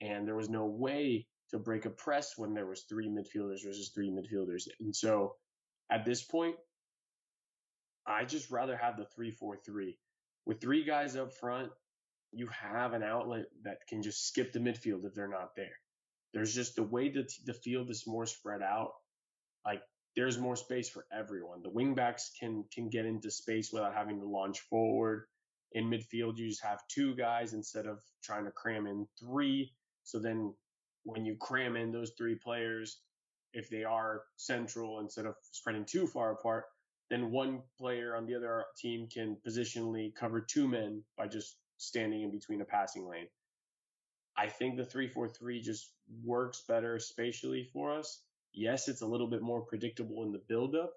and there was no way to break a press when there was three midfielders versus three midfielders. And so at this point, I just rather have the three four three. With three guys up front, you have an outlet that can just skip the midfield if they're not there. There's just the way that the field is more spread out. Like there's more space for everyone. The wingbacks can can get into space without having to launch forward. In midfield, you just have two guys instead of trying to cram in three. So then when you cram in those three players, if they are central instead of spreading too far apart, then one player on the other team can positionally cover two men by just standing in between a passing lane. I think the 3-4-3 just works better spatially for us. Yes, it's a little bit more predictable in the buildup,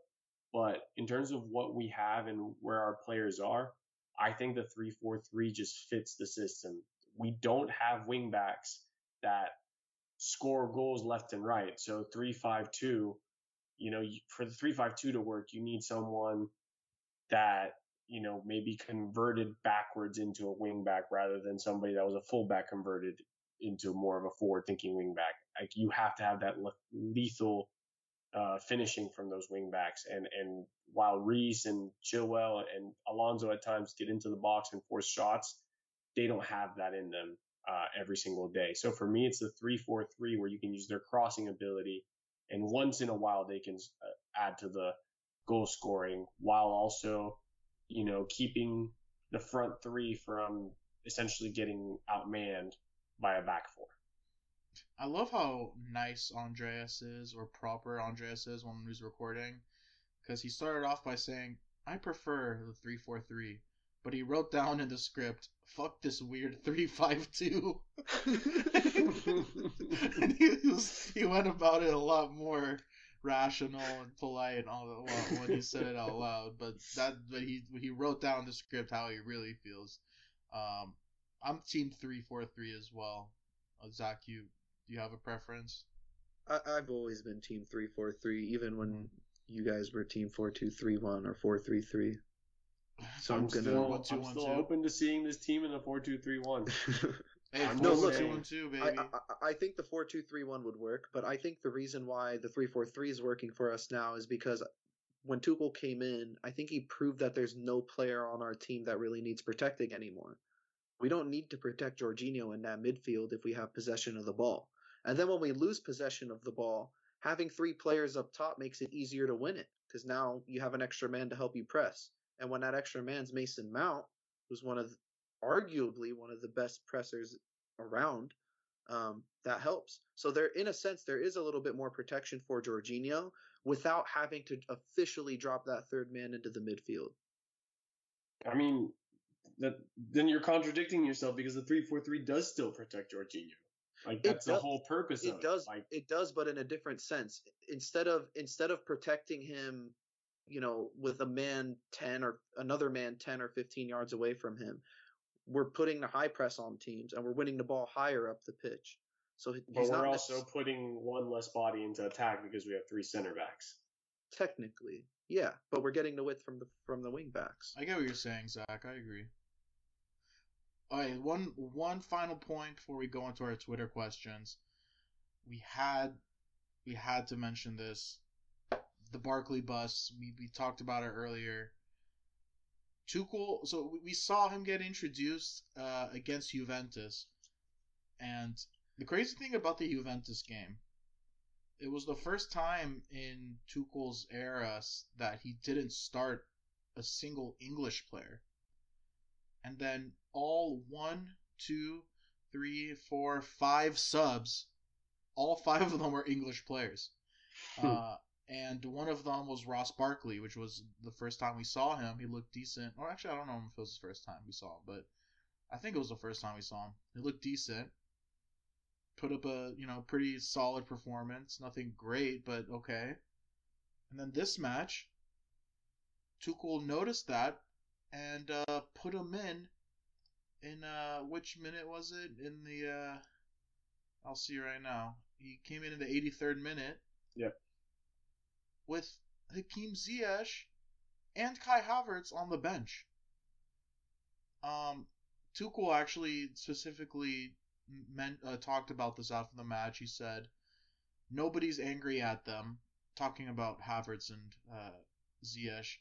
but in terms of what we have and where our players are, I think the 3-4-3 just fits the system. We don't have wingbacks that score goals left and right. So 3-5-2 you know, for the three five two to work, you need someone that you know maybe converted backwards into a wing back rather than somebody that was a fullback converted into more of a forward thinking wing back. Like you have to have that lethal uh, finishing from those wing backs. And and while Reece and Chilwell and Alonso at times get into the box and force shots, they don't have that in them uh, every single day. So for me, it's the three four three where you can use their crossing ability and once in a while they can uh, add to the goal scoring while also, you know, keeping the front three from essentially getting outmanned by a back four. I love how nice Andreas is, or proper Andreas is when he's recording, because he started off by saying, "I prefer the three four three, but he wrote down in the script, "Fuck this weird three five two. and he he went about it a lot more rational and polite and all the, when he said it out loud. But that but he he wrote down the script how he really feels. Um, I'm team three four three as well. Uh, Zach, you do you have a preference? I, I've always been team three four three, even when mm-hmm. you guys were team four two three one or four three three. So I'm, I'm gonna. Still, one, two, I'm one, still two. open to seeing this team in the four two three one. Hey, no, look, two one two, baby. I, I, I, think the four two three one would work, but I think the reason why the three four three is working for us now is because when Tuchel came in, I think he proved that there's no player on our team that really needs protecting anymore. We don't need to protect Jorginho in that midfield if we have possession of the ball. And then when we lose possession of the ball, having three players up top makes it easier to win it because now you have an extra man to help you press. And when that extra man's Mason Mount, who's one of arguably one of the best pressers around, um, that helps. So there, in a sense, there is a little bit more protection for Jorginho without having to officially drop that third man into the midfield. I mean, that then you're contradicting yourself because the three four three does still protect Jorginho. Like that's does, the whole purpose. It does. It. Like, it does, but in a different sense. Instead of instead of protecting him you know, with a man 10 or another man 10 or 15 yards away from him. We're putting the high press on teams and we're winning the ball higher up the pitch. So but we're also putting one less body into attack because we have three center backs. Technically, yeah, but we're getting the width from the from the wing backs. I get what you're saying, Zach. I agree. All right, one one final point before we go into our Twitter questions. We had we had to mention this the Barkley bus. We, we talked about it earlier. Tuchel, so we saw him get introduced uh, against Juventus, and the crazy thing about the Juventus game, it was the first time in Tuchel's era that he didn't start a single English player, and then all one, two, three, four, five subs, all five of them were English players. Hmm. Uh, and one of them was Ross Barkley, which was the first time we saw him. He looked decent. Or actually, I don't know if it was the first time we saw him, but I think it was the first time we saw him. He looked decent. Put up a you know pretty solid performance. Nothing great, but okay. And then this match, Tuchel noticed that and uh, put him in. In uh, which minute was it? In the uh, I'll see right now. He came in in the 83rd minute. Yep with Hakim Ziyech and Kai Havertz on the bench. Um, Tuchel actually specifically meant, uh, talked about this after the match. He said, "Nobody's angry at them." Talking about Havertz and uh, Ziyech,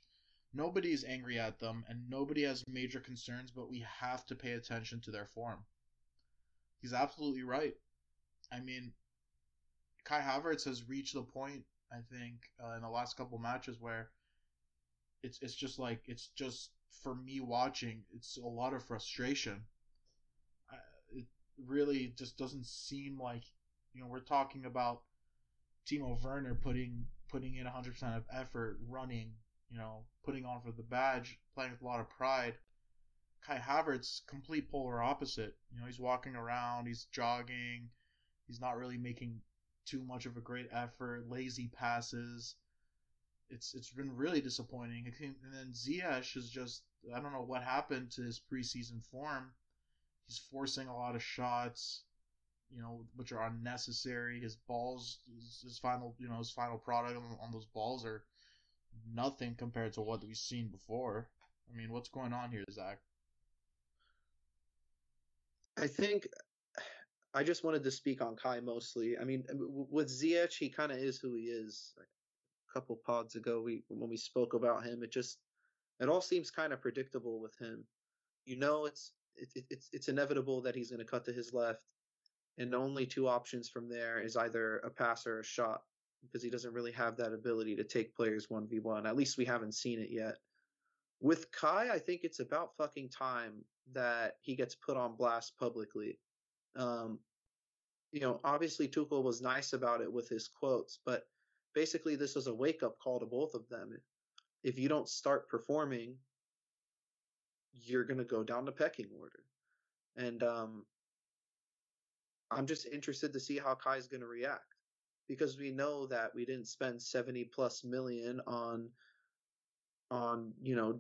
nobody's angry at them, and nobody has major concerns. But we have to pay attention to their form. He's absolutely right. I mean, Kai Havertz has reached the point I think uh, in the last couple matches where it's it's just like it's just for me watching it's a lot of frustration. it really just doesn't seem like You know, we're talking about Timo Werner putting putting in 100% of effort, running, you know, putting on for the badge, playing with a lot of pride. Kai Havertz, complete polar opposite. You know, he's walking around, he's jogging, he's not really making too much of a great effort, lazy passes. It's it's been really disappointing. And then Ziyech is just I don't know what happened to his preseason form. He's forcing a lot of shots, you know, which are unnecessary. His balls, his, his final, you know, his final product on, on those balls are nothing compared to what we've seen before. I mean, what's going on here, Zach? I think I just wanted to speak on Kai mostly. I mean, with Ziyech, he kind of is who he is. A couple pods ago, we when we spoke about him, it just it all seems kind of predictable with him. You know, it's it, it, it's it's inevitable that he's going to cut to his left, and only two options from there is either a pass or a shot because he doesn't really have that ability to take players 1v1. At least we haven't seen it yet. With Kai, I think it's about fucking time that he gets put on blast publicly. Um, you know, obviously Tuchel was nice about it with his quotes, but basically this was a wake up call to both of them. If you don't start performing, you're going to go down the pecking order. And um, I'm just interested to see how Kai's going to react because we know that we didn't spend 70 plus million on on you know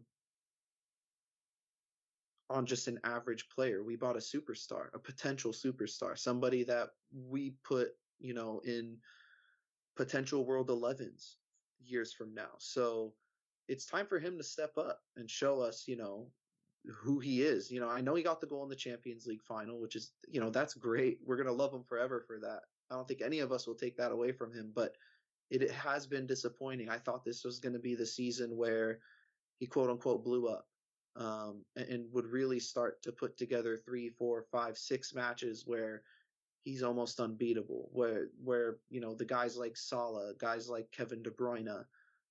on just an average player. We bought a superstar, a potential superstar, somebody that we put, you know, in potential world 11s years from now. So it's time for him to step up and show us, you know, who he is. You know, I know he got the goal in the Champions League final, which is, you know, that's great. We're going to love him forever for that. I don't think any of us will take that away from him, but it, it has been disappointing. I thought this was going to be the season where he quote unquote blew up um, and, and would really start to put together three, four, five, six matches where he's almost unbeatable. Where where you know the guys like Salah, guys like Kevin De Bruyne,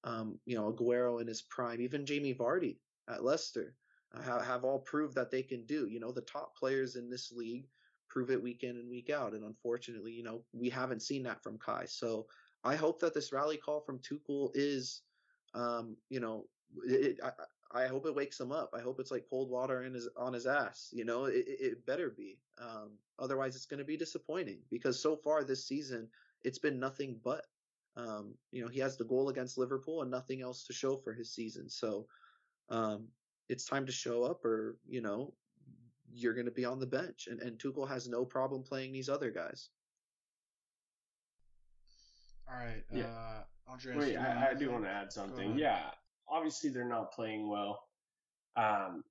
um, you know Aguero in his prime, even Jamie Vardy at Leicester uh, have all proved that they can do. You know the top players in this league prove it week in and week out, and unfortunately, you know we haven't seen that from Kai. So I hope that this rally call from Tuchel is, um, you know, it, I, I hope it wakes him up. I hope it's like cold water in his on his ass. You know, it, it better be. Um, otherwise, it's going to be disappointing because so far this season it's been nothing but. Um, you know, he has the goal against Liverpool and nothing else to show for his season. So um, it's time to show up, or you know, you're going to be on the bench. And and Tuchel has no problem playing these other guys. All right. Yeah. Uh, Andreas, Wait, I, I do want to add something. Yeah, obviously they're not playing well. Um,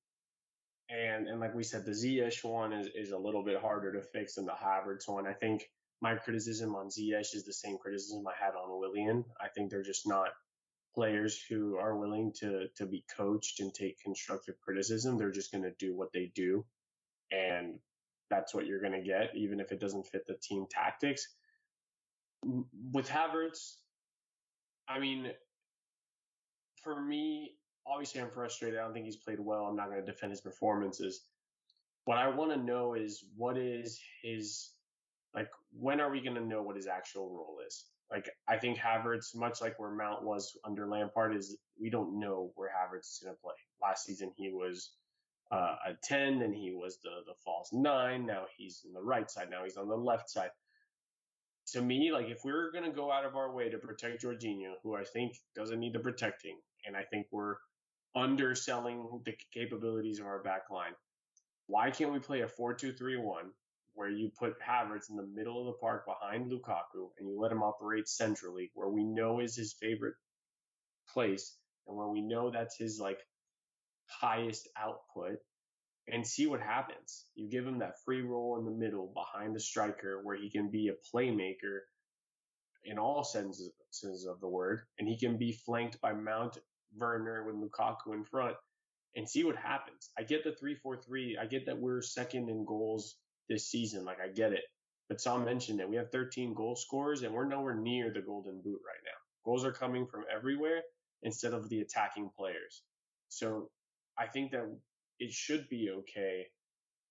and and like we said, the Ziyech one is, is a little bit harder to fix than the Havertz one. I think my criticism on Ziyech is the same criticism I had on Willian. I think they're just not players who are willing to to be coached and take constructive criticism. They're just going to do what they do, and that's what you're going to get, even if it doesn't fit the team tactics. With Havertz, I mean, for me, obviously I'm frustrated. I don't think he's played well. I'm not going to defend his performances. What I want to know is what is his like when are we going to know what his actual role is? Like I think Havertz, much like where Mount was under Lampard, is we don't know where Havertz is going to play. Last season he was uh, a ten, and he was the the false nine. Now he's in the right side. Now he's on the left side to me, like if we're gonna go out of our way to protect Jorginho, who I think doesn't need the protecting, and I think we're underselling the capabilities of our back line, why can't we play a 4-2-3-1 where you put Havertz in the middle of the park behind Lukaku and you let him operate centrally where we know is his favorite place and where we know that's his like highest output and see what happens. You give him that free role in the middle behind the striker where he can be a playmaker in all senses of the word, and he can be flanked by Mount Werner with Lukaku in front and see what happens. I get the 3-4-3. I get that we're second in goals this season. Like I get it. But Sam mentioned that we have 13 goal scorers and we're nowhere near the golden boot right now. Goals are coming from everywhere instead of the attacking players. So I think that it should be okay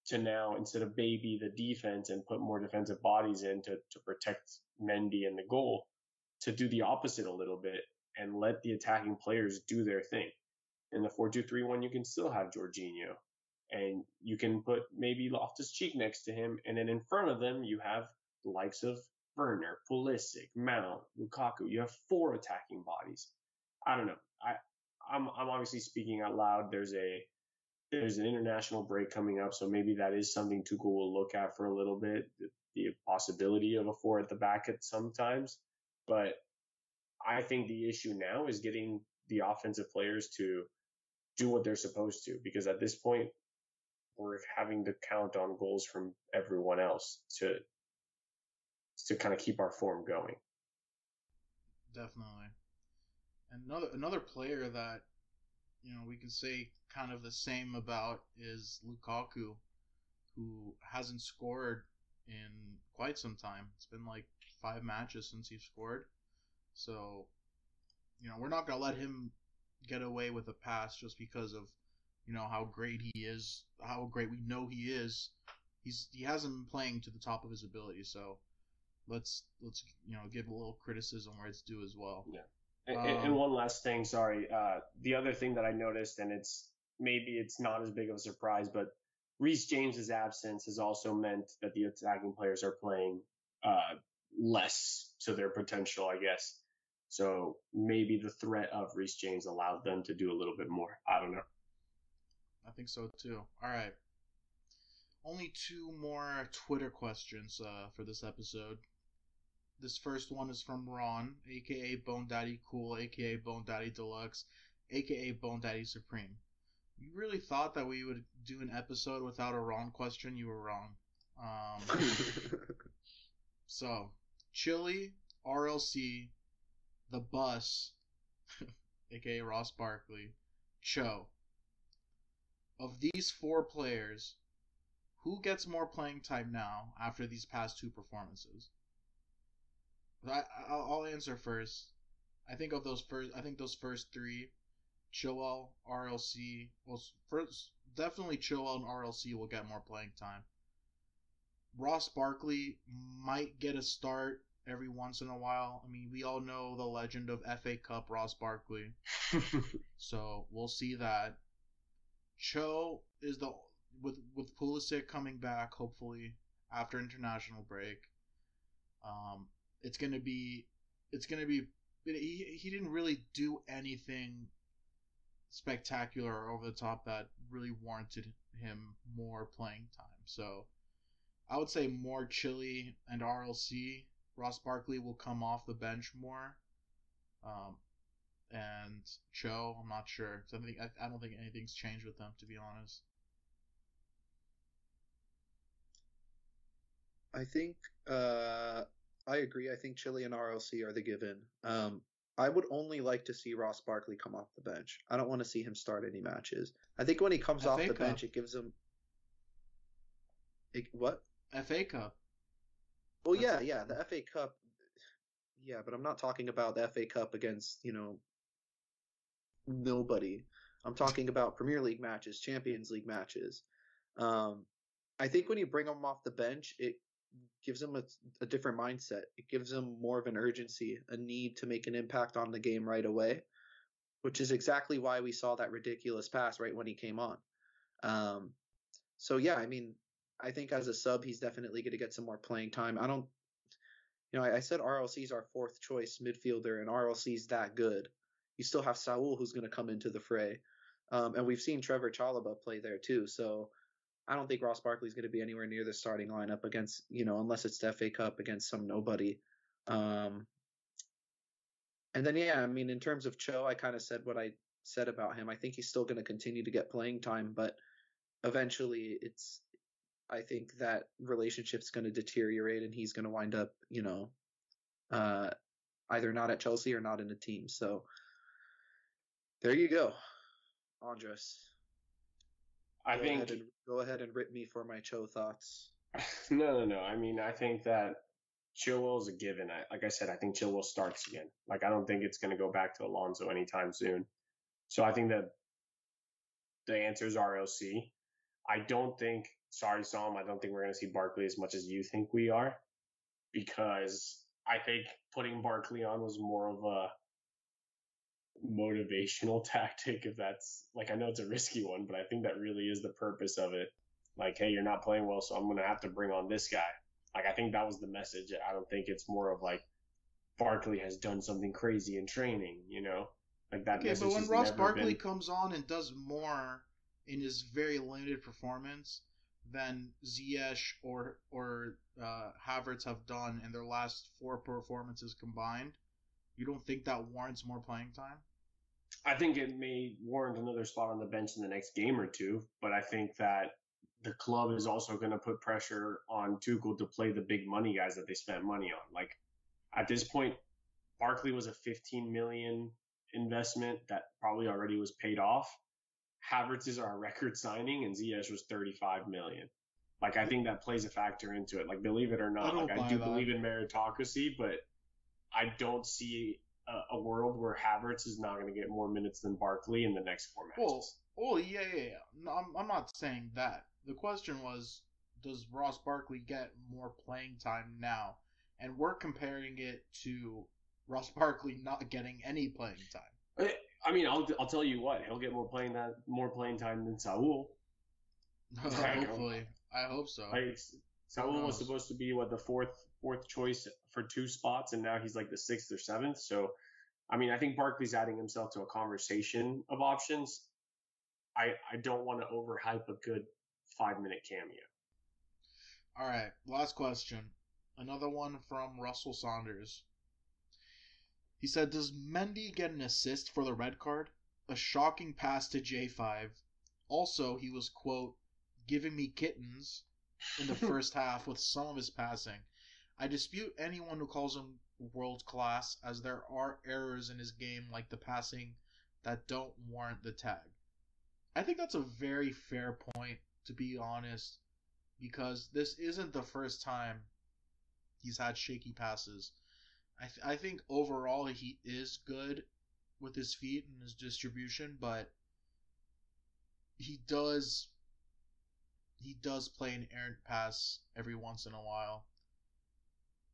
to now instead of baby the defense and put more defensive bodies in to, to protect Mendy and the goal, to do the opposite a little bit and let the attacking players do their thing. In the 4 2 3 1, you can still have Jorginho. And you can put maybe Loftus Cheek next to him. And then in front of them, you have the likes of Werner, Pulisic, Mount, Lukaku. You have four attacking bodies. I don't know. I, I'm, I'm obviously speaking out loud. There's a there's an international break coming up, so maybe that is something Tuchel will look at for a little bit. The, the possibility of a four at the back at sometimes, but I think the issue now is getting the offensive players to do what they're supposed to, because at this point we're having to count on goals from everyone else to to kind of keep our form going. Definitely. Another another player that you know we can say kind of the same about is Lukaku, who hasn't scored in quite some time. It's been like five matches since he scored. So, you know, we're not gonna let him get away with a pass just because of you know how great he is, how great we know he is. He's he hasn't been playing to the top of his ability, so let's let's you know give a little criticism where it's due as well. Yeah. And, um, and one last thing, sorry. Uh, the other thing that I noticed, and it's maybe it's not as big of a surprise, but Reece James's absence has also meant that the attacking players are playing uh, less to their potential, I guess. So maybe the threat of Reece James allowed them to do a little bit more. I don't know. I think so too. All right. Only two more Twitter questions uh, for this episode. This first one is from Ron, aka Bone Daddy Cool, aka Bone Daddy Deluxe, aka Bone Daddy Supreme. You really thought that we would do an episode without a Ron question? You were wrong. Um, so, Chili, RLC, the bus, aka Ross Barkley, Cho. Of these four players, who gets more playing time now after these past two performances? I, I'll answer first. I think of those first. I think those first three, Chilwell, RLC. Well, first definitely Chilwell and RLC will get more playing time. Ross Barkley might get a start every once in a while. I mean, we all know the legend of FA Cup Ross Barkley. so we'll see that. Cho is the with with Pulisic coming back hopefully after international break. Um, it's gonna be it's gonna be he he didn't really do anything spectacular or over the top that really warranted him more playing time. So I would say more Chile and RLC Ross Barkley will come off the bench more. Um, and Cho, I'm not sure. I think I, I don't think anything's changed with them, to be honest. I think uh, I agree. I think Chile and RLC are the given. Um, I would only like to see Ross Barkley come off the bench. I don't want to see him start any matches. I think when he comes FA off the Cup. bench, it gives him. It, what? FA Cup. Well, yeah, yeah, the FA Cup. Yeah, but I'm not talking about the FA Cup against you know nobody. I'm talking about Premier League matches, Champions League matches. Um, I think when you bring him off the bench, it gives them a, a, different mindset. It gives them more of an urgency, a need to make an impact on the game right away, which is exactly why we saw that ridiculous pass right when he came on. Um, so yeah, I mean, I think as a sub, he's definitely going to get some more playing time. I don't, you know, I, I said RLC's our fourth choice midfielder, and RLC's that good. You still have Saul who's going to come into the fray, um, and we've seen Trevoh Chalobah play there too. So I don't think Ross Barkley's going to be anywhere near the starting lineup against, you know, unless it's the FA Cup against some nobody. Um, and then yeah, I mean, in terms of Cho, I kind of said what I said about him. I think he's still going to continue to get playing time, but eventually it's I think that relationship's going to deteriorate and he's going to wind up, you know, uh, either not at Chelsea or not in a team. So there you go, Andres. I go think ahead and, go ahead and rip me for my Cho thoughts. no, no, no. I mean, I think that Chilwell is a given. I, like I said, I think Chilwell starts again. Like I don't think it's going to go back to Alonso anytime soon. So I think that the answer is RLC. I don't think sorry, Psalm, I don't think we're going to see Barkley as much as you think we are, because I think putting Barkley on was more of a motivational tactic. If that's like, I know it's a risky one, but I think that really is the purpose of it. Like, hey, you're not playing well, so I'm to have to bring on this guy. Like, I think that was the message. I don't think it's more of like Barkley has done something crazy in training, you know? Like that. Okay, but when Ross Barkley been... comes on and does more in his very limited performance than Ziyech or or uh, Havertz have done in their last four performances combined, you don't think that warrants more playing time? I think it may warrant another spot on the bench in the next game or two, but I think that the club is also going to put pressure on Tuchel to play the big money guys that they spent money on. Like at this point, Barkley was a 15 million investment that probably already was paid off. Havertz is our record signing, and Ziyech was 35 million. Like I think that plays a factor into it. Like believe it or not, I like I do that. believe in meritocracy, but I don't see a, a world where Havertz is not going to get more minutes than Barkley in the next four matches. Well, well yeah, yeah, yeah. No, I'm, I'm not saying that. The question was, does Ross Barkley get more playing time now? And we're comparing it to Ross Barkley not getting any playing time. I mean, I'll I'll tell you what, he'll get more playing that more playing time than Saul. hopefully, I hope so. Like, Saul was supposed to be what the fourth fourth choice for two spots, and now he's like the sixth or seventh. So, I mean, I think Barkley's adding himself to a conversation of options. I I don't want to overhype a good five minute cameo. All right, last question. Another one from Russell Saunders. He said, Does Mendy get an assist for the red card? A shocking pass to J5. Also, he was, quote, giving me kittens in the first half with some of his passing. I dispute anyone who calls him world class, as there are errors in his game like the passing that don't warrant the tag. I think that's a very fair point, to be honest, because this isn't the first time he's had shaky passes. I th- I think overall he is good with his feet and his distribution, but he does he does play an errant pass every once in a while.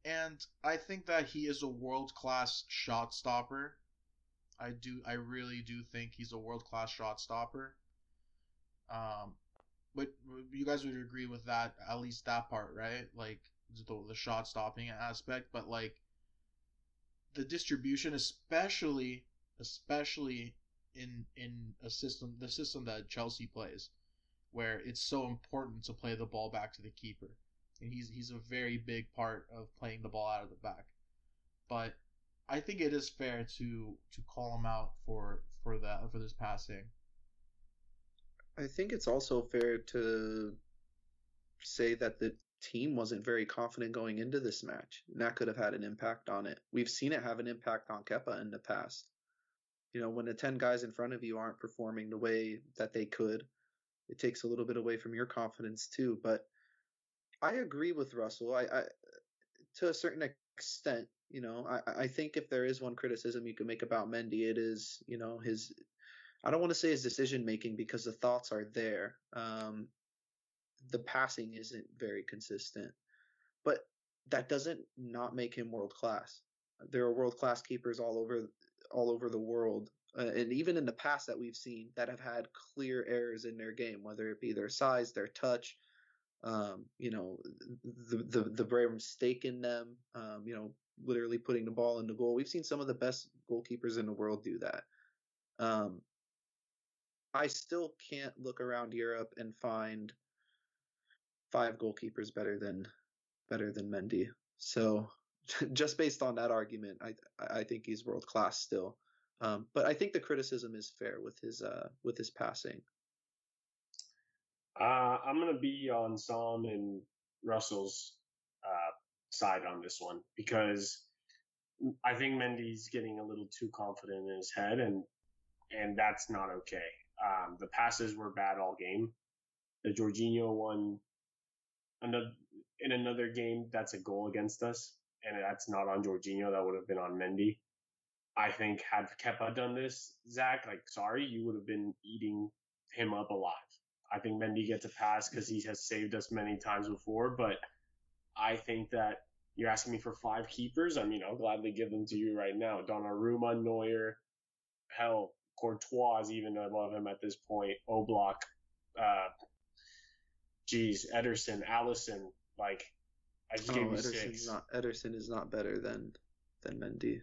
And I think that he is a world class shot stopper. I do I really do think he's a world class shot stopper. Um but you guys would agree with that at least that part, right? Like the, the shot stopping aspect, but like the distribution, especially especially in in a system the system that Chelsea plays, where it's so important to play the ball back to the keeper, and he's he's a very big part of playing the ball out of the back. But I think it is fair to to call him out for for that for this passing. I think it's also fair to say that the team wasn't very confident going into this match. And that could have had an impact on it. We've seen it have an impact on Kepa in the past. You know, when the 10 guys in front of you aren't performing the way that they could, it takes a little bit away from your confidence too. But I agree with Russell. I, I to a certain extent, you know, I, I think if there is one criticism you can make about Mendy, it is, you know, his I don't want to say his decision making because the thoughts are there. Um, the passing isn't very consistent. But that doesn't not make him world class. There are world class keepers all over all over the world, uh, and even in the past that we've seen that have had clear errors in their game, whether it be their size, their touch, um, you know, the the the rare mistake in them, um, you know, literally putting the ball in the goal. We've seen some of the best goalkeepers in the world do that. Um, I still can't look around Europe and find five goalkeepers better than better than Mendy. So just based on that argument, I I think he's world class still. Um, but I think the criticism is fair with his uh, with his passing. Uh, I'm gonna be on Psalm and Russell's uh, side on this one because I think Mendy's getting a little too confident in his head, and and that's not okay. Um, the passes were bad all game. The Jorginho one another in another game that's a goal against us, and that's not on Jorginho. That would have been on Mendy. I think had Kepa done this, Zach, like sorry, you would have been eating him up alive. I think Mendy gets a pass because he has saved us many times before, but I think that you're asking me for five keepers. I mean, I'll gladly give them to you right now. Donnarumma, Neuer, hell, Courtois, even I love him at this point. Oblak, uh, geez, Ederson, Alisson, like I just Oh, gave you Ederson's six. not Ederson is not better than than Mendy.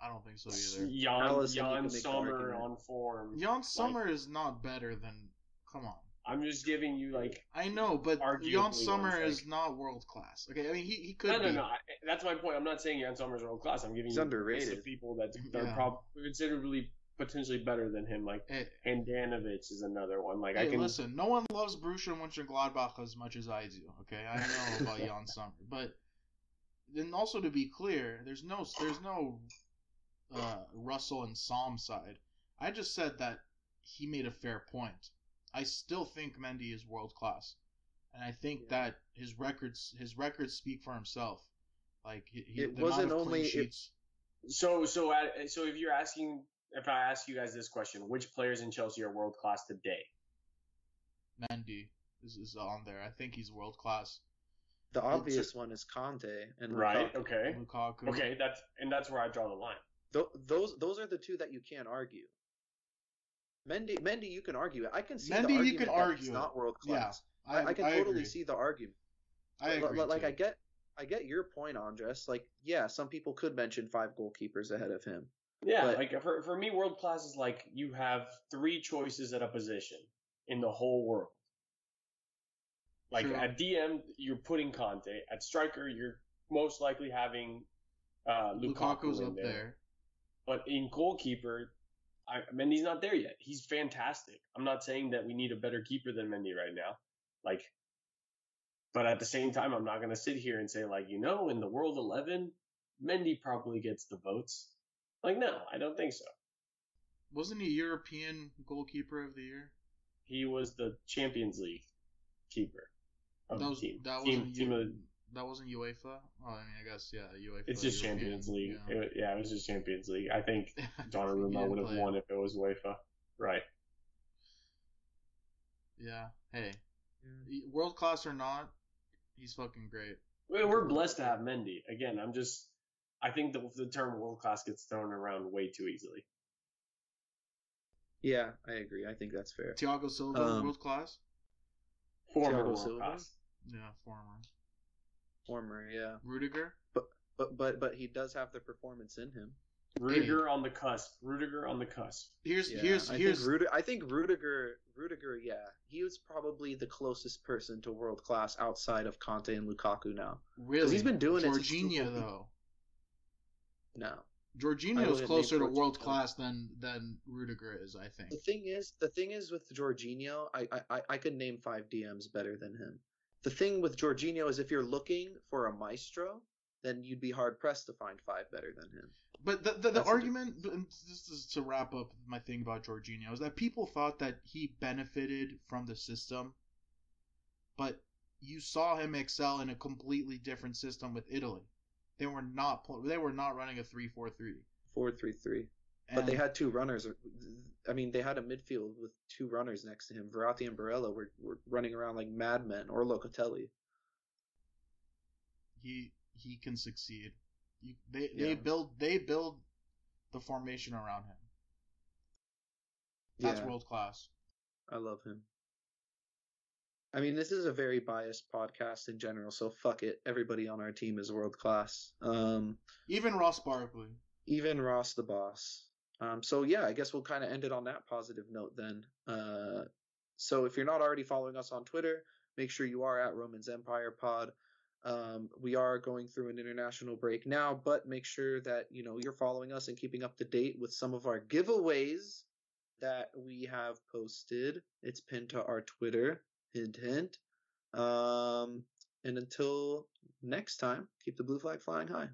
I don't think so either. Yann, Alisson, you Yann can Sommer on form. Yann Sommer is not better than. Come on. I'm just giving you like I know, but Yann Sommer thing. is not world class. Okay, I mean he, he could no, no, be. no. I, that's my point. I'm not saying Yann Sommer's world class. I'm giving He's you underrated. lists of people that that Yeah. are probably considerably potentially better than him. Like Hey, Handanovic is another one. Like hey, I can listen, no one loves Borussia Mönchengladbach as much as I do. Okay, I know about Yann Sommer, but then also to be clear, there's no there's no uh, Russell and Psalm side. I just said that he made a fair point. I still think Mendy is world class, and I think Yeah. that his records his records speak for himself. Like he, he, It the wasn't of clean only- it- sheets. So so at, so if you're asking if I ask you guys this question, which players in Chelsea are world class today? Mendy is, is on there. I think he's world class. The obvious one is Kanté and Right. Lukaku. Okay. Lukaku. Okay. That's and that's where I draw the line. Th- those those are the two that you can't argue. Mendy, Mendy, you can argue it. I can see Mendy, the you can that argue he's it. not world class. I, I, I can I totally agree. see the argument. I agree. li- like too. I get, I get your point, Andres. Like, yeah, some people could mention five goalkeepers ahead of him. Yeah. But- like for for me, world class is like you have three choices at a position in the whole world. Like True. at DM, you're putting Kanté. At striker, you're most likely having uh, Lukaku Lukaku's in up there. there. But in goalkeeper, I, Mendy's not there yet. He's fantastic. I'm not saying that we need a better keeper than Mendy right now. Like, but at the same time, I'm not going to sit here and say like, you know, in the world 11, Mendy probably gets the votes. Like, no, I don't think so. Wasn't he European goalkeeper of the year? He was the Champions League keeper of that was the team. that team, wasn't team of, that wasn't UEFA. Oh, I mean, I guess yeah, UEFA. it's just European, Champions League. Yeah. It- yeah, it was just Champions League. I think He Donnarumma would have play. won if it was UEFA. Right. Yeah. Hey, world class or not, he's fucking great. Well, we're blessed to have Mendy. Again, I'm just, I think the, the term world class gets thrown around way too easily. Yeah, I agree. I think that's fair. Thiago Silva, Um, world class. Former Thiago world Silva? class. Yeah, former. Former, yeah, Rudiger. but but but but he does have the performance in him. Rudiger on the cusp. Rudiger on the cusp. Here's Yeah, here's I here's think Rudiger. I think Rudiger. Rudiger, yeah, he was probably the closest person to world class outside of Kanté and Lukaku now. really he's been doing it Jorginho though. No, I is closer to world class than than Rudiger is, I think. the thing is, the thing is with Jorginho, I I I- I could name five DMs better than him. The thing with Jorginho is if you're looking for a maestro, then you'd be hard pressed to find five better than him. But the the, the argument, and this is to wrap up my thing about Jorginho, is that people thought that he benefited from the system, but you saw him excel in a completely different system with Italy. They were not they were not running a three four three. Four three three. But they had two runners. I mean, they had a midfield with two runners next to him. Verratti and Barella were, were running around like madmen, or Locatelli. he he can succeed. You, they they build they build the formation around him. That's yeah, world class. I love him. I mean, this is a very biased podcast in general, so fuck it. Everybody on our team is world class. Um, Even Ross Barkley. even Ross the boss. Um, so yeah, I guess we'll kind of end it on that positive note then. Uh, so if you're not already following us on Twitter, make sure you are at Romans Empire Pod. Um, we are going through an international break now, but make sure that you know you're following us and keeping up to date with some of our giveaways that we have posted. It's pinned to our Twitter. Hint, hint. Um, and until next time, keep the blue flag flying high.